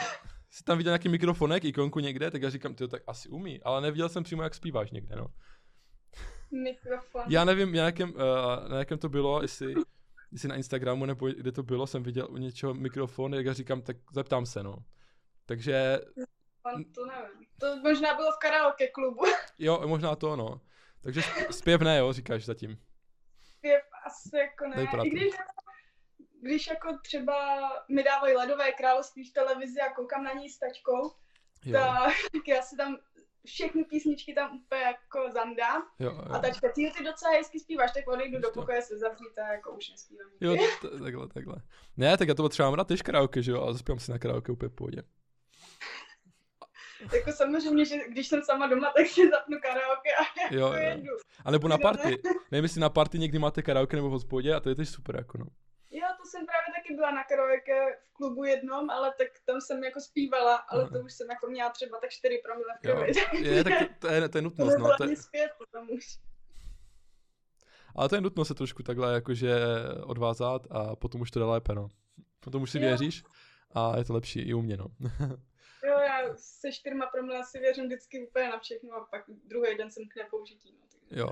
jsem tam viděl nějaký mikrofonek, ikonku někde, tak já říkám, ty tak asi umí, ale neviděl jsem přímo, jak zpíváš někde, no. Mikrofon. Já nevím, na jakém, uh, na jakém to bylo, jestli, jestli na Instagramu nebo kde to bylo, jsem viděl u něčeho mikrofon, jak já říkám, tak zeptám se, no. Takže to nevím. To možná bylo v karaoke klubu. jo, možná to, no. Takže zpěv ne, jo, říkáš zatím. Zpěv asi jako ne. I když, když jako třeba mi dávají ledové království v televizi a koukám na něj s tačkou, Jo, tak já si tam všechny písničky tam úplně jako zandám. jo, A jo. tačka, ty ty docela hezky zpíváš, tak odejdu do pokoje se zavřít a jako už nespívám. Jo, t- takhle, takhle. Ne, tak já to potřebám rád tež karaoke, že jo, ale zaspívám si na karaoke úplně v pohodě. Jako samozřejmě, že když jsem sama doma, tak si zapnu karaoke a jako Jo, jo. jedu. A nebo na party. Nevím, jestli na party někdy máte karaoke nebo v hospodě a to je tež super, jako no. Jo, to jsem právě taky byla na karaoke v klubu jednom, ale tak tam jsem jako zpívala, ale to už jsem jako měla třeba tak 4 promile v Jo. krvi. Je, tak to, to, je, to je To nutnost, nebylo no. To je, zpět potom už. ale to je nutno se trošku takhle jakože odvázat a potom už to jde lépe, no. Potom už si Jo. věříš a je to lepší i u mě, no. Jo, já se čtyřma promile si věřím vždycky úplně na všechno a pak druhý den jsem k nepoužití. No, Jo.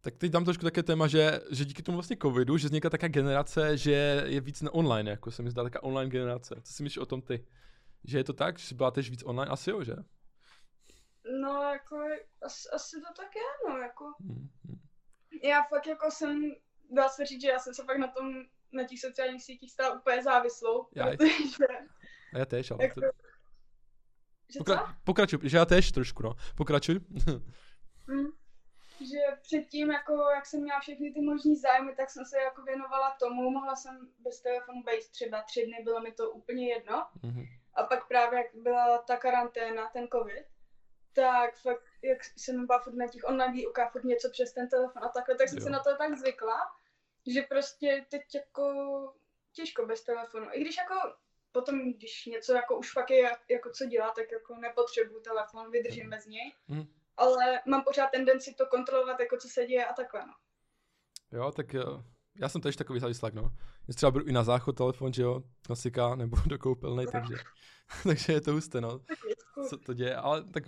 Tak teď dám trošku také téma, že, že díky tomu vlastně covidu, že vznikla taká generace, že je víc na online, jako se mi zdá taká online generace. Co si myslíš o tom ty? Že je to tak, že byla tež víc online? Asi jo, že? No, jako, asi, asi to tak je, no, jako. Hmm, hmm. Já fakt jako jsem, dá se říct, že já jsem se fakt na tom, na těch sociálních sítích stala úplně závislou, Jaj. protože, A já tež, ale... jako, To... že co? Pokra- pokračuj, že já tež trošku, no. Pokračuj. Mm. Že předtím, jako, jak jsem měla všechny ty možný zájmy, tak jsem se jako věnovala tomu, mohla jsem bez telefonu být třeba tři dny, bylo mi to úplně jedno. Mhm. A pak právě, jak byla ta karanténa, ten covid, tak fakt, jak jsem byla furt na těch online výukách, furt něco přes ten telefon a takhle, tak jsem Jo. se na to tak zvykla, že prostě teď jako těžko bez telefonu. I když jako potom, když něco jako už fakt je jako co dělat, tak jako nepotřebuju telefon, vydržím bez něj. Mhm. Ale mám pořád tendenci to kontrolovat, jako co se děje a takhle, no. Jo, tak jo. Já jsem tež takový závislák, no. Já třeba beru i na záchod telefon, že jo, klasika, nebo do koupelny, takže, takže je to husté, no. Co to děje, ale tak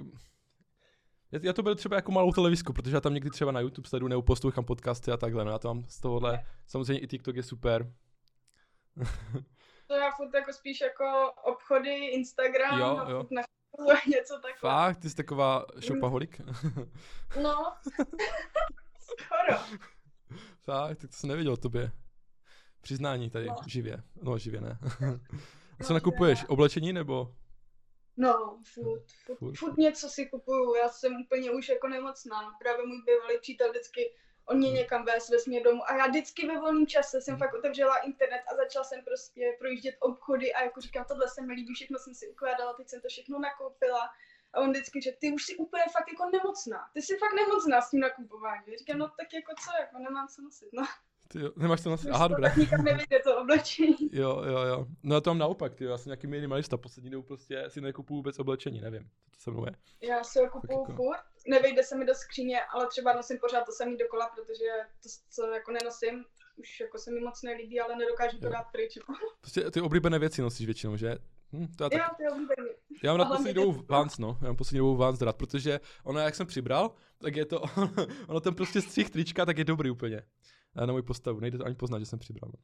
já, to beru třeba jako malou televizku, protože já tam někdy třeba na YouTube sleduju nebo poslouchám podcasty a takhle, no já to mám z tohohle, samozřejmě i TikTok je super. To já furt jako spíš jako obchody, Instagram, Jo, a jo. na něco takhle. Fakt, ty jsi taková shopaholik? No, skoro. Fakt, tak to jsem nevěděl o tobě. Přiznání tady, No. živě. No, živě ne. A co No, nakupuješ? ne. Oblečení nebo? No, furt, furt, Furt. furt něco si kupuju, já jsem úplně už jako nemocná. Právě můj bývalý přítel vždycky, on mě Hmm. někam vez, vez mě domů a já vždycky ve volném čase jsem Hmm. fakt otevřela internet a začala jsem prostě projíždět obchody a jako říkám, tohle se mi líbí, všechno jsem si ukládala, teď jsem to všechno nakoupila. A on vždycky řekl, ty už jsi úplně fakt jako nemocná, ty jsi fakt nemocná s tím nakupováním. Říkám, no tak jako co, jako nemám co nosit, no. Ty jo, nemáš to na Už Aha, to dobré. nikam nevyjde to oblečení. Jo, jo, jo. No já to mám naopak, ty jo. já jsem nějaký minimalista, poslední dobou prostě si nekupuju vůbec oblečení, nevím, co to se mnou je. Já si ho kupuju jako- furt, nevejde se mi do skříně, ale třeba nosím pořád to samý dokola, protože to, co jako nenosím, už jako se mi moc nelíbí, ale nedokážu to Jo. dát pryč. no. Prostě ty oblíbené věci nosíš většinou, že? Hm, to já, tak, Jo, to je oblíbený. já mám na a poslední dobu. Vans, no. Já mám poslední dobu Vans rád, protože ono, jak jsem přibral, tak je to, ono ten prostě střih trička, tak je dobrý úplně. A na můj postavu, nejde to ani poznat, že jsem přibral. No.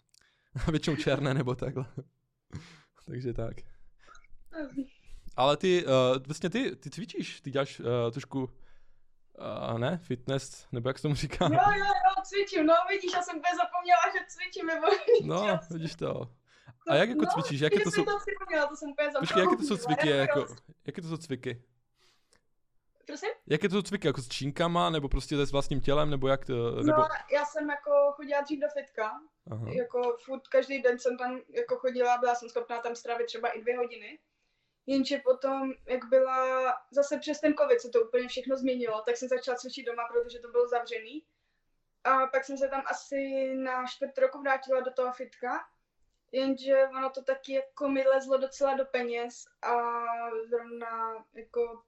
A většinou černé nebo takhle. Takže tak. Ale ty, uh, vlastně ty, ty cvičíš, ty děláš uh, trošku, uh, ne, fitness, nebo jak se tomu říká? Jo, jo, jo, cvičím, no vidíš, já jsem úplně zapomněla, že cvičím volný No, čas. vidíš to. A jak jako no, cvičíš, jaké to jsou, to to jsem úplně zapomněla. počkej, jaké to jsou cviky, jako, prostě- jaké to jsou cviky? Prosím? Jak je to cvik, jako s činkama, nebo prostě s vlastním tělem, nebo jak to, nebo... No, já jsem jako chodila dřív do fitka, Aha. jako furt každý den jsem tam jako chodila, byla jsem schopná tam strávit třeba i dvě hodiny. Jenže potom, jak byla zase přes ten covid, se to úplně všechno změnilo, tak jsem začala cvičit doma, protože to bylo zavřený. A pak jsem se tam asi na čtvrt roku vrátila do toho fitka, jenže ono to taky jako mi lezlo docela do peněz a zrovna jako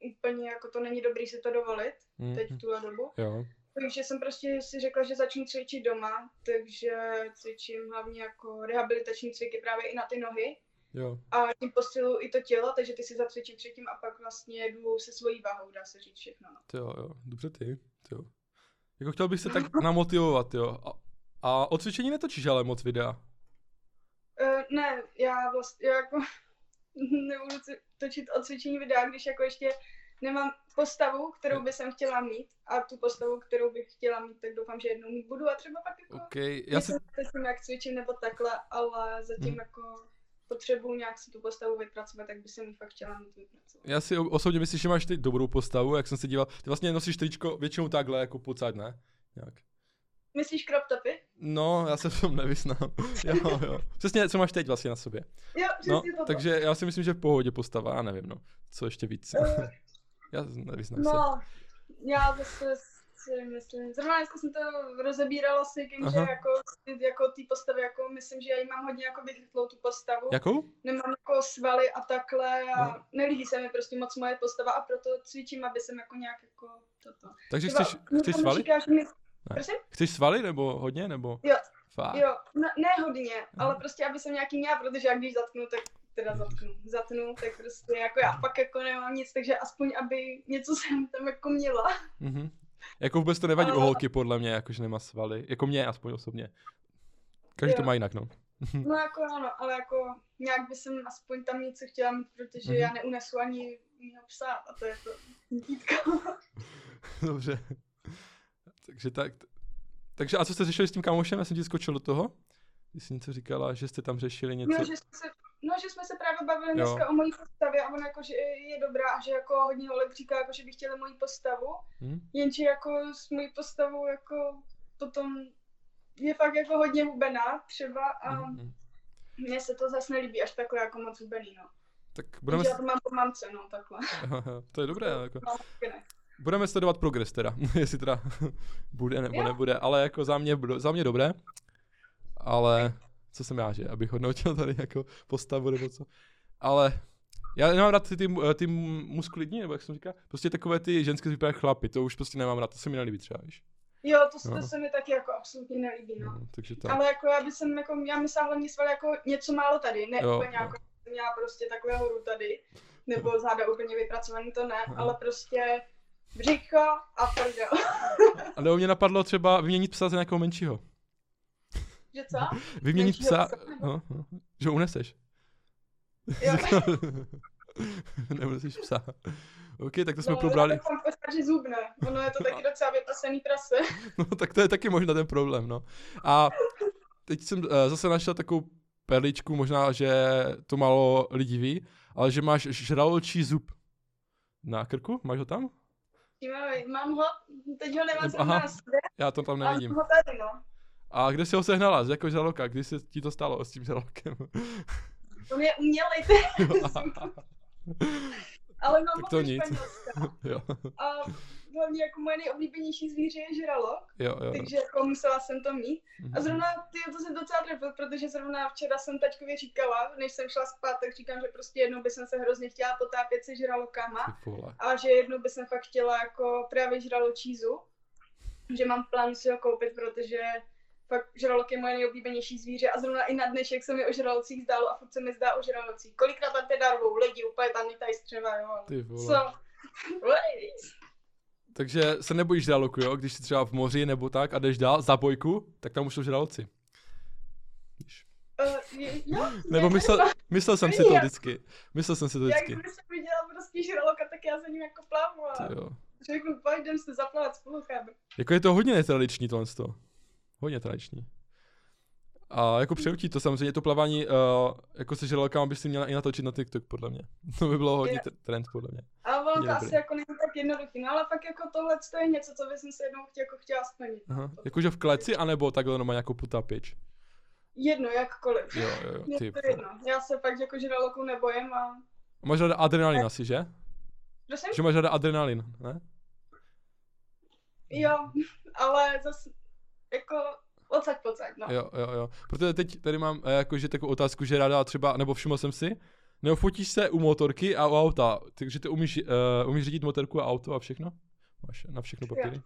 úplně jako to není dobrý si to dovolit Mhm. teď v tuhle dobu. Jo. Takže jsem prostě si řekla, že začnu cvičit doma, takže cvičím hlavně jako rehabilitační cviky právě i na ty nohy Jo. a tím posiluju i to tělo, takže ty si zacvičím předtím a pak vlastně jedu se svojí váhou, dá se říct všechno. No. Jo, jo. Dobře ty. Ty jo. Jako chtěl bych se tak namotivovat, jo. A, a o cvičení netočíš ale moc videa. Uh, ne, já vlastně já jako nebudu točit o cvičení videa, když jako ještě nemám postavu, kterou bych jsem chtěla mít a tu postavu, kterou bych chtěla mít, tak doufám, že jednou mít budu a třeba pak jako OK, já si, Myslím, jsem jak cvičím nebo takhle, ale zatím Mhm. jako potřebuju nějak si tu postavu vypracovat, tak by jsem ji fakt chtěla mít vypracovat. já si osobně myslím, že máš ty dobrou postavu, jak jsem se díval. Ty vlastně nosíš tričko většinou takhle, jako pocať, ne? Nějak. Myslíš crop topy? No, já se v tom nevyznám. jo, jo. Přesně, co máš teď vlastně na sobě. Jo, No, přesně to. takže já si myslím, že v pohodě postava, já nevím, no. Co ještě víc. Eh, já nevyznám se. No, já zase si myslím, zrovna dneska jsem to rozebírala s někým, že Aha. jako, ty- jako ty postavy, jako myslím, že já jí mám hodně jako vychytlou tu postavu. Jakou? Nemám jako svaly a takhle a No. nelíbí se mi prostě moc moje postava a proto cvičím, aby jsem jako nějak jako toto. Takže Třeba chceš, chceš svaly? říká, že mi- Ne. Prosím? Chceš svaly nebo hodně, nebo? Jo. Fakt. Jo, ne, ne hodně, Aha. ale prostě, aby jsem nějaký měla, protože jak když zatknu, tak teda zatknu, zatnu, tak prostě jako já pak jako nemám nic, takže aspoň, aby něco jsem tam jako měla. Mhm. Jako vůbec to nevadí u Ale- holky, podle mě, jakože nemá svaly. Jako mě, aspoň osobně. Každý to Jo. má jinak, no. No jako ano, ale jako nějak by jsem aspoň tam něco chtěla mít, protože Mhm. já neunesu ani mýho psa a to je to dítka. Dobře. Takže tak. Takže a co jste řešili s tím kámošem? Já jsem ti skočil do toho. Ty jsi něco říkala, že jste tam řešili něco. No, že jsme se, no, že jsme se právě bavili Jo. dneska o mojí postavě a ona jako, že je dobrá a že jako hodně holek říká, jako, že by chtěli moji postavu, Hm? jenže jako s mojí postavou jako potom je fakt jako hodně hubená třeba a Mhm. mně se to zase nelíbí až takhle jako moc hubený, no. Tak budeme, Takže já to mám po mamce, no, takhle. to je dobré, jako. No, ne. Budeme sledovat progres teda, jestli teda bude nebo Jo. nebude, ale jako za mě, za mě dobré, ale co jsem já, že, abych hodnotil tady jako postavu nebo co, ale já nemám rád ty, ty, ty muskulidní, nebo jak jsem říkal, prostě takové ty ženské vypadají chlapy, to už prostě nemám rád, to se mi nelíbí třeba, víš. Jo, to, to No. se mi taky jako absolutně nelíbí, no. No, takže tak. Ale jako já bych jsem jako, já myslela hlavně svaly jako něco málo tady, ne Jo, úplně jo. jako, měla prostě takové horu tady, nebo záda úplně vypracovaný, to ne, Aha. ale prostě břicho a prdel. Ale u mě napadlo třeba vyměnit psa za nějakého menšího. že co? Vyměnit Menšího psa, psa, no, no, že ho uneseš. Jo. Neuneseš psa. OK, tak to jsme No, probrali. doufám pořád, že zubne. Ono je to taky docela vypasený prase. No tak to je taky možná ten problém, no. A teď jsem uh, zase našel takovou perličku, možná, že to málo lidí ví, ale že máš žraločí zub na krku, máš ho tam? Tímavý, mám ho, teď ho nemám aha, na sobě, Já to tam nevidím. mám ho tady, no. A kde jsi ho sehnala, z jako žraloka, kdy se ti to stalo s tím žralokem? On je umělej, ty. ale mám Tak ho to nic. Jo, A hlavně jako moje nejoblíbenější zvíře je žralok, jo, jo. takže jako musela jsem to mít. Mhm. A zrovna ty to se docela trefil, protože zrovna včera jsem tačkově říkala, než jsem šla spát, tak říkám, že prostě jednou by jsem se hrozně chtěla potápět se žralokama a že jednou by jsem fakt chtěla jako právě žraločí zub, že mám plán si ho koupit, protože fakt žralok je moje nejoblíbenější zvíře a zrovna i na dnešek se mi o žralocích zdálo a furt se mi zdá o žralocích. Kolikrát tam teda rvou lidi, úplně tam lítají střeva, jo. Ty vole. Ladies. Takže se nebojíš žraloku, jo? Když jsi třeba v moři nebo tak a jdeš dál za bojku, tak tam už jsou žraloci. Víš. Uh, je, jo, Nebo myslel, myslel jsem si to vždycky. Myslel jsem si to Jak vždycky. když jsem viděla prostě žraloka, tak já za ním jako plavu a Ty jo. řeknu, pojď, jdem se zaplavat spolu, chápu. Jako je to hodně netradiční tohle to. Hodně tradiční. A jako přejutí to samozřejmě, to plavání uh, jako se žralokama by si měla i natočit na TikTok, podle mě. To by bylo hodně trend, podle mě. A ono to asi jako není tak jednoduchý, no ale fakt jako tohle to je něco, co bych se jednou chtěla, jako chtěla splnit. Aha. Jakože v kleci, anebo takhle normálně jako potápěč? Jedno, jakkoliv. Jo, jo, jo, ty. to jedno. Já se fakt jako žraloku nebojím a... Máš ráda adrenalin asi, že? Prosím? Že máš ráda adrenalin, ne? Jo, ale zase jako odsaď pocať, no. Jo, jo, jo. Protože teď tady mám eh, jakože takovou otázku, že ráda třeba, nebo všiml jsem si, nebo fotíš se u motorky a u auta, takže ty umíš, uh, umíš řídit motorku a auto a všechno? Máš na všechno papíry?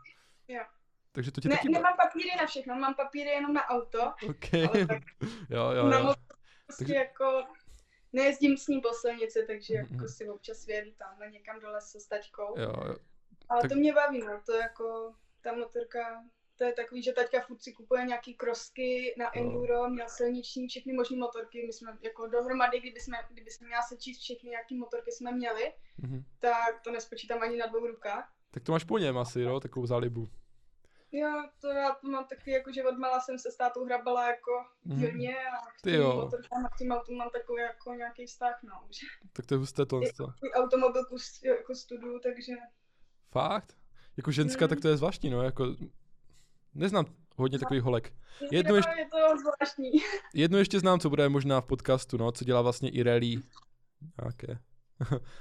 jo. Takže to tě Ne, taky... nemám papíry na všechno, mám papíry jenom na auto, OK. ale tak jo, jo, na jo. prostě Takže- jako nejezdím s ním po silnici, takže Mhm. jako si občas vyjedu tamhle někam dole se stačkou. Jo, jo. Ale tak- to mě baví, no, to jako, ta motorka, to je takový, že taťka furt si kupuje nějaký krosky na enduro, měl silniční, všechny možné motorky, my jsme jako dohromady, kdyby jsme, kdyby jsme měla sečíst všechny, jaký motorky jsme měli, Mhm. tak to nespočítám ani na dvou rukách. Tak to máš po něm asi, jo, takovou zálibu. Jo, to já to mám takový, jako že odmala jsem se s tátou hrabala jako Mhm. v dílně a Ty jo. motorkám a k těm autům mám takový jako nějaký vztah, no. Že Tak to je husté to. automobilku jako studu, takže Fakt? Jako ženská, Mhm. tak to je zvláštní, no, jako... Neznám hodně takových holek. je, Jedno to, ještě- je to zvláštní. Jednu ještě znám, co bude možná v podcastu, no, co dělá vlastně i rally. Nějaké.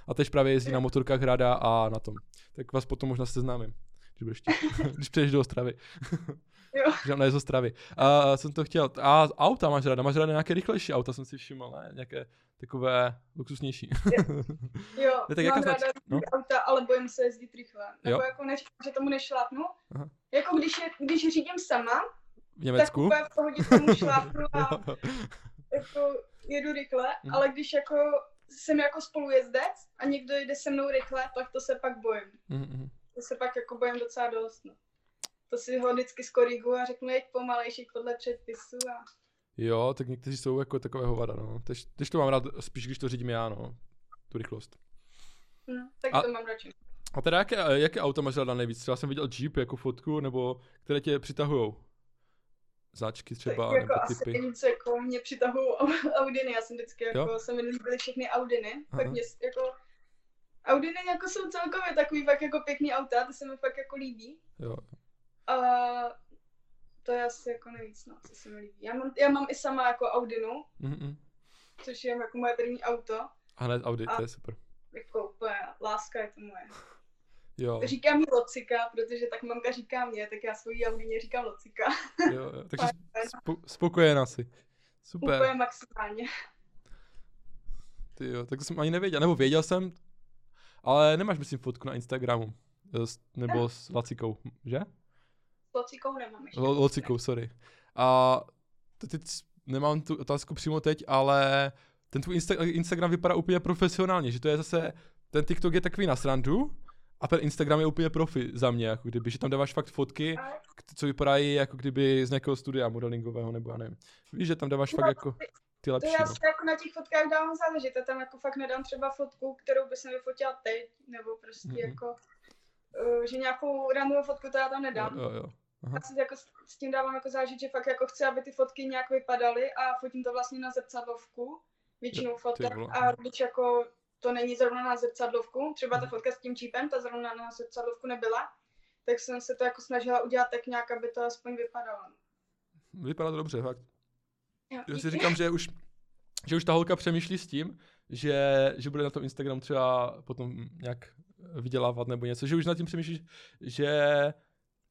a teď právě jezdí na motorkách ráda a na tom. Tak vás potom možná seznámím, když, budeš když přejdeš do Ostravy. Jo. Že ne z Ostravy. A jsem to chtěl. A auta máš ráda? Máš ráda nějaké rychlejší auta, jsem si všiml, ne? Nějaké takové luxusnější. Jo, Ne, tak mám ráda no? no? auta, ale bojím se jezdit rychle. Nebo Jo. jako neříkám, že tomu nešlápnu. Aha. Jako když, je, když řídím sama, v tak Německu? úplně v pohodě tomu šlápnu a jako jedu rychle, Mhm. ale když jako jsem jako spolujezdec a někdo jede se mnou rychle, tak to se pak bojím. Mhm, mhm. To se pak jako bojím docela dost. No. To si ho vždycky skoriguju a řeknu, jeď pomalejší podle předpisu a jo, tak někteří jsou jako takové hovada, no. Tež, tež to mám rád, spíš když to řídím já, no. Tu rychlost. hm, tak A- to mám radši. A teda jaké, jaké auto máš ráda nejvíc? Třeba jsem viděl Jeep jako fotku, nebo které tě přitahujou? Značky třeba, tak jako nebo asi typy. nejvíc jako mě přitahují Audiny, já jsem vždycky jako, Jo? se mi líbily všechny Audiny, Aha. tak mě jako Audiny jako jsou celkově takový fakt jako pěkný auta, to se mi fakt jako líbí. Jo. A to je asi jako nejvíc, no, co se mi líbí. Já mám, já mám i sama jako Audinu, Mm-mm. což je jako moje první auto. A hned Audi, A- to je super. Jako úplně láska je to moje. Jo, Říkám Locika, protože tak mamka říká mě, tak já svojí Audině říkám Locika. jo, jo. Takže spo, spokojená si. Super. Úplně maximálně. Ty jo, tak to jsem ani nevěděl, nebo věděl jsem, ale nemáš myslím fotku na Instagramu. eh, Nebo s Lacikou, že? Locikou nemám ještě. Lo- Locikou, sorry. A to teď nemám tu otázku přímo teď, ale ten tvůj Insta- Instagram vypadá úplně profesionálně, že to je zase, ten TikTok je takový na srandu, a ten Instagram je úplně profi za mě, jako kdyby, že tam dáváš fakt fotky, A- co vypadají jako kdyby z nějakého studia modelingového, nebo já nevím. Víš, že tam dáváš fakt No, jako ty To lepší, já no. si jako na těch fotkách dávám záležet, já tam jako fakt nedám třeba fotku, kterou bych si vyfotila teď, nebo prostě Mhm. jako, uh, že nějakou random fotku to já tam nedám. Jo, jo, jo. Já si jako s- tím dávám jako záležet, že fakt jako chci, aby ty fotky nějak vypadaly a fotím to vlastně na zrcadlovku, většinou fotek a když jako to není zrovna na zrcadlovku, třeba ta fotka s tím čípem, ta zrovna na zrcadlovku nebyla, tak jsem se to jako snažila udělat tak nějak, aby to aspoň vypadalo. Vypadá to dobře, fakt. Jo, Já si říkám, že už, že už ta holka přemýšlí s tím, že, že bude na tom Instagram třeba potom nějak vydělávat nebo něco, že už nad tím přemýšlíš, že,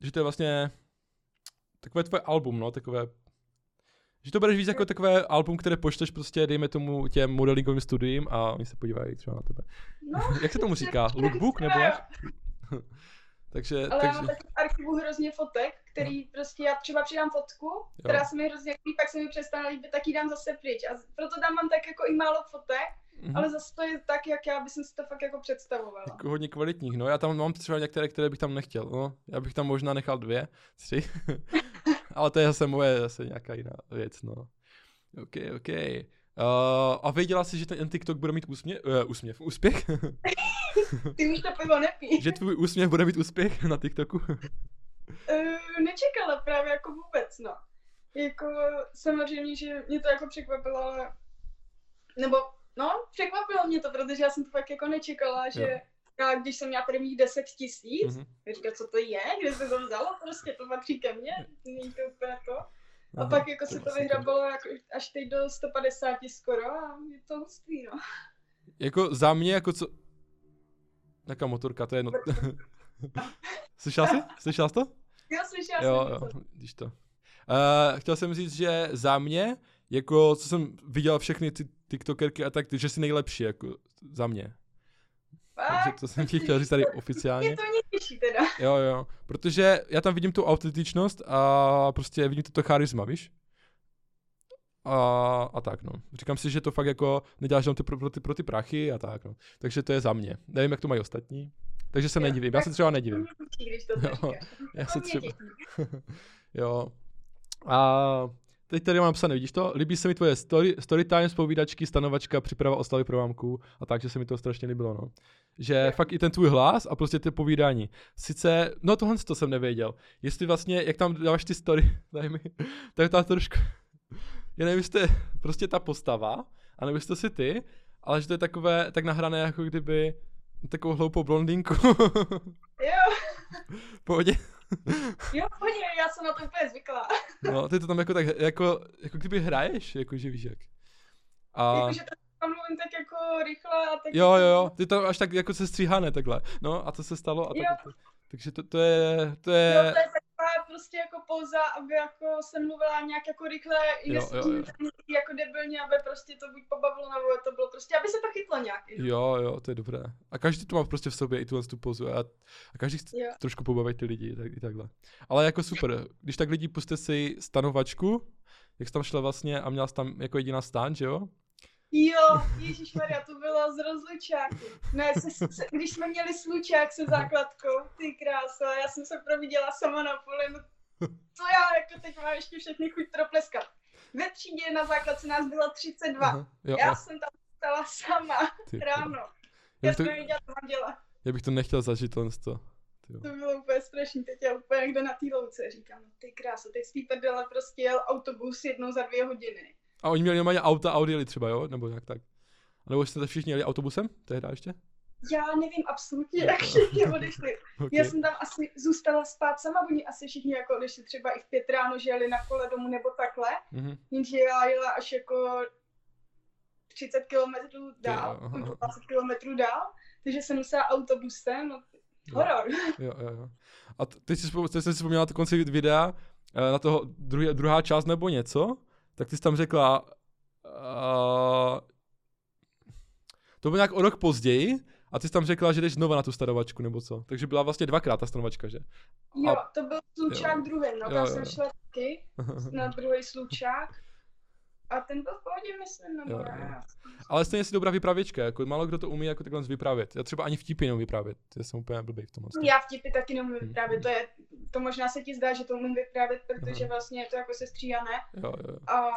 že to je vlastně takové tvoje album, no, takové, že to bereš víc jako takové album, které pošleš prostě, dejme tomu těm modelingovým studiím a oni se podívají třeba na tebe. No, Jak se tomu říká? Lookbook nebo jak? Takže, Ale já mám takže, taky v archivu hrozně fotek, který prostě já třeba přidám fotku, která se mi hrozně líbí, pak se mi přestane líbit, tak ji dám zase pryč. A proto tam mám tak jako i málo fotek, mhm. ale zase to je tak, jak já bych si to fakt jako představovala. Jako hodně kvalitních, no. Já tam mám třeba některé, které bych tam nechtěl, no. Já bych tam možná nechal dvě, tři. Ale to je zase moje, zase nějaká jiná věc, no. OK, OK. Uh, a věděla jsi, že ten TikTok bude mít úsměv, uh, úsměv, úspěch? Ty už to pivo nepí. že tvůj úsměv bude mít úspěch na TikToku? Uh, nečekala právě jako vůbec, no. Jako samozřejmě, že mě to jako překvapilo, ale... Nebo, no, překvapilo mě to, protože já jsem to fakt jako nečekala, že Jo. já, když jsem měla prvních 10 tisíc, Mhm. mm-hmm. říkala, co to je, kde se to vzalo, prostě to patří ke mně, není to úplně to. A Aha, pak jako se to super. vyhrabalo jako až teď do 150 skoro a je to hustý, no. Jako za mě, jako co... Jaká motorka, to je jedno. Slyšela jsi? Slyšela jsi to? Jo, slyšela Jo, jsem jo, to. když to. Uh, chtěl jsem říct, že za mě, jako co jsem viděl všechny ty tiktokerky a tak, že jsi nejlepší, jako za mě. Takže to jsem ti chtěl říct tady oficiálně. Mě to mě těší teda. Jo, jo, protože já tam vidím tu autentičnost a prostě vidím to charisma, víš? A, a tak, no. Říkám si, že to fakt jako neděláš jenom ty pro, pro, ty, pro ty prachy a tak, no. Takže to je za mě. Nevím, jak to mají ostatní. Takže se Jo, nedivím. Já se třeba To nedivím. když to Jo. Já To se třeba... jo. A teď tady mám psané, vidíš to? Líbí se mi tvoje story, storytime, zpovídačky, stanovačka, příprava oslavy pro mámku a tak, že se mi to strašně líbilo, no. Že Jo. fakt i ten tvůj hlas a prostě ty povídání. Sice, no tohle to jsem nevěděl. Jestli vlastně, jak tam dáváš ty story, daj mi, tak ta trošku, já nevím, je prostě ta postava, a nebo jestli to jsi ty, ale že to je takové, tak nahrané jako kdyby takovou hloupou blondýnku. Jo, Pohodě. jo, hodně, já jsem na to úplně zvyklá. No, ty to tam jako tak, jako, jako kdyby hraješ, jako že víš jak. A Jakože to tam mluvím tak jako rychle a tak jo, jako- jo, jo, ty to až tak jako se stříhané takhle. No a to se stalo a Jo. tak, takže to, to je, to Jo, je, to je taková prostě jako pouza, aby jako jsem mluvila nějak jako rychle, Jo, jo, jo. jako debilně, aby prostě to buď pobavilo, nebo to bylo prostě, aby se to chytlo nějak. jo, jo, to je dobré. A každý to má prostě v sobě i tuhle tu pozu a, a každý chce Jo. trošku pobavit ty lidi tak, i takhle. Ale jako super, když tak lidi puste si stanovačku, jak jsi tam šla vlastně a měla jsi tam jako jediná stán, že jo? Jo, ježišmarja, to bylo z rozlučáku. Ne, se, se, když jsme měli slučák se základkou, ty krása, já jsem se providěla sama na poli, no to já jako teď mám ještě všechny chuť tropleskat. Ve třídě na základce nás bylo 32. Aha, jo, Já a, jsem tam stala sama ty, ráno. já Já bych, to, jsem nevěděla, co mám dělat. já bych to nechtěl zažít to. Jo. To bylo úplně strašný, teď já úplně někde na té louce říkám, ty krása, teď z té prdele prostě jel autobus jednou za dvě hodiny. A oni měli normálně auta a odjeli třeba, jo? Nebo jak tak? A nebo jste všichni jeli autobusem? Tehdy ještě? Já nevím absolutně, jak všichni odešli. Okay. Já jsem tam asi zůstala spát sama, oni asi všichni jako odešli třeba i v pět ráno, že jeli na kole domů nebo takhle, Mhm. jenže já jela až jako 30 kilometrů dál, Jo, nebo aha. 20 kilometrů dál, takže jsem musela autobusem, no horor. Jo, jo, jo. A teď si, vzpom- teď jsem si vzpomněla na konci videa, eh, na toho druhé, druhá část nebo něco, tak ty jsi tam řekla, uh, to bylo nějak o rok později, a ty jsi tam řekla, že jdeš znova na tu starovačku, nebo co? Takže byla vlastně dvakrát ta starovačka, že? Jo, to byl slučák druhý, no Jo, jsem šla taky na druhý slučák. A ten byl v pohodě, myslím, nebo Jo, jo. Ale stejně jsi dobrá vypravěčka, jako málo kdo to umí jako takhle vyprávět. Já třeba ani vtipy neumím vyprávět, já jsem úplně blbý v tom. Já vtipy taky neumím Hm. vyprávět, to je, to možná se ti zdá, že to umím vyprávět, protože Aha. vlastně je to jako sestříhané. Jo, jo, jo. A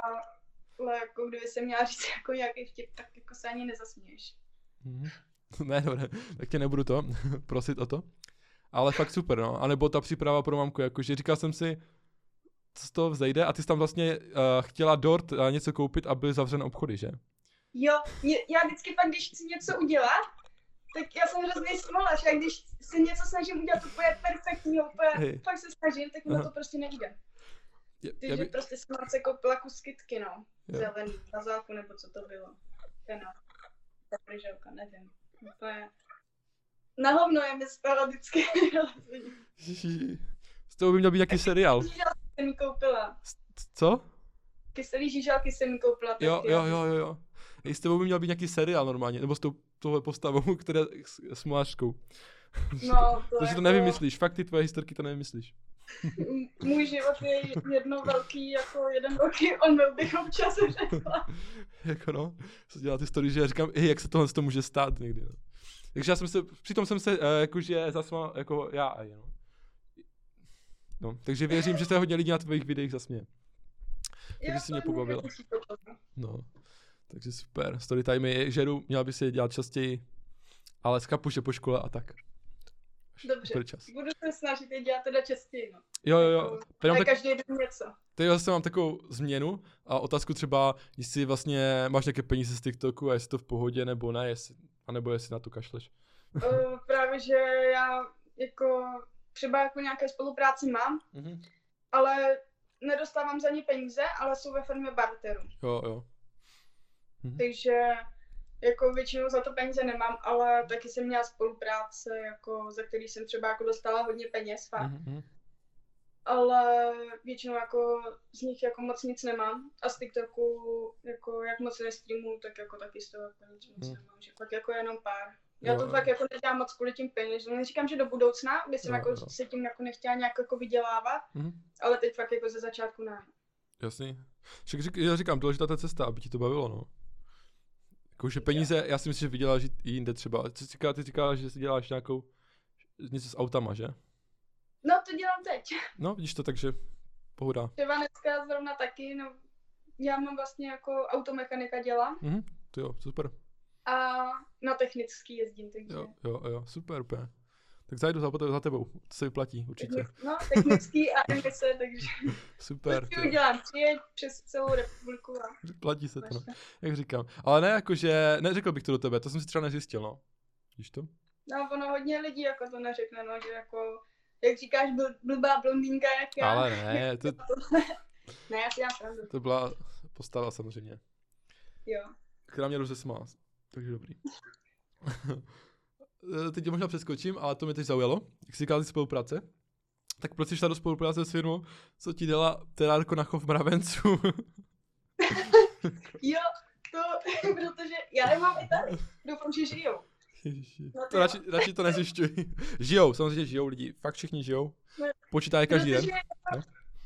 ale jako kdyby se měla říct jako nějaký vtip, tak jako se ani nezasměješ. Mhm. Ne, dobré, tak tě nebudu to prosit o to. Ale fakt super, no. A nebo ta příprava pro mamku, jakože říkal jsem si, co z toho vzejde a ty jsi tam vlastně uh, chtěla dort uh, něco koupit a byly zavřené obchody, že? Jo, mě, já vždycky pak, když chci něco udělat, tak já jsem hrozný smolař a když si něco snažím udělat úplně perfektní, úplně Hej. fakt se snažím, tak mi to prostě nejde. Takže by, prostě jsem se koupila kus kytky, no. Jo. Zelený, na zálku, nebo co to bylo. Ten ta pryželka, nevím. Úplně... Na hovno je mi stala vždycky. z toho by měl být nějaký seriál. Jsem mi koupila. Co? Kyselý žížalky jsem mi koupila. taky, Jo, jo, jo, jo, jo. I s tebou by měl být nějaký seriál normálně, nebo s tou tohle postavou, která s, s mlářkou. No, to to jako- nevymyslíš, fakt ty tvoje historky to nevymyslíš. Můj život je jedno velký, jako jeden velký omyl bych občas řekla. jako no, se dělá ty story, že já říkám, i jak se tohle to může stát někdy, no. Takže já jsem se, přitom jsem se, uh, jakože zasmál, jako já a no. No, takže věřím, že se hodně lidí na tvých videích zasměje. Takže si mě pobavila. No, takže super. Storytime je, žeru, měla by si je dělat častěji, ale skapu, že po škole a tak. Dobře. Super čas. Budu se snažit je dělat teda častěji, no. Jo, jo, jo. Tady mám, Ne tak, každý den něco. tady zase mám takovou změnu a otázku třeba, jestli vlastně máš nějaké peníze z TikToku a jestli to v pohodě nebo ne, jestli, anebo jestli na to kašleš. Uh, právě, že já jako třeba jako nějaké spolupráci mám, Mhm. ale nedostávám za ně peníze, ale jsou ve formě barteru. Jo, jo. Mhm. Takže jako většinou za to peníze nemám, ale taky jsem měla spolupráce, jako, za který jsem třeba jako dostala hodně peněz, fakt. Mhm, mhm. ale většinou jako z nich jako moc nic nemám a z TikToku jako jak moc nestreamuju, tak jako taky z toho jako nic moc Hmm. nemám, že fakt jako jenom pár. Já to fakt jako nedělám moc kvůli tím penězům, neříkám, že do budoucna, by jsem Jo, jako jo. se tím jako nechtěla nějak jako vydělávat, Mhm. ale teď fakt jako ze začátku ne. Jasný. Však řík, já říkám, důležitá ta cesta, aby ti to bavilo, no. Jakože peníze, já si myslím, že vyděláš i jinde třeba. Ty říká, ty říkáš, že si děláš nějakou, něco s autama, že? No to dělám teď. No, vidíš to, takže pohoda. Třeba dneska zrovna taky, no já mám vlastně jako automechanika dělám Mhm, to jo, super. A na technický jezdím, takže Jo, jo, jo, super, úplně. Tak zajdu za, za tebou, to se vyplatí, určitě. no, technický a emise, takže Super, jo. udělám přijeď přes celou republiku a platí se to, no. jak říkám. Ale ne, jakože, neřekl bych to do tebe, to jsem si třeba nezjistil, no. Víš to? No, ono hodně lidí jako to neřekne, no, že jako, jak říkáš, bl, blbá blondýnka, jak já. Ale ne, to, ne, já si dám pravdu. to byla postava samozřejmě. Jo. která mě rozesmá. Takže dobrý. Eh, Teď možná přeskočím, ale to mě teď zaujalo. Jak jsi říkal ty spolupráce, tak proč jsi šla do spolupráce s firmou, co ti dala terárko na chov mravenců? Jo, to, protože já je mám i tady. Doufám, že žijou. Ježiši. No to radši, radši to nezjišťuj. žijou, samozřejmě žijou lidi, fakt všichni žijou. No. Počítají každý den. Protože No.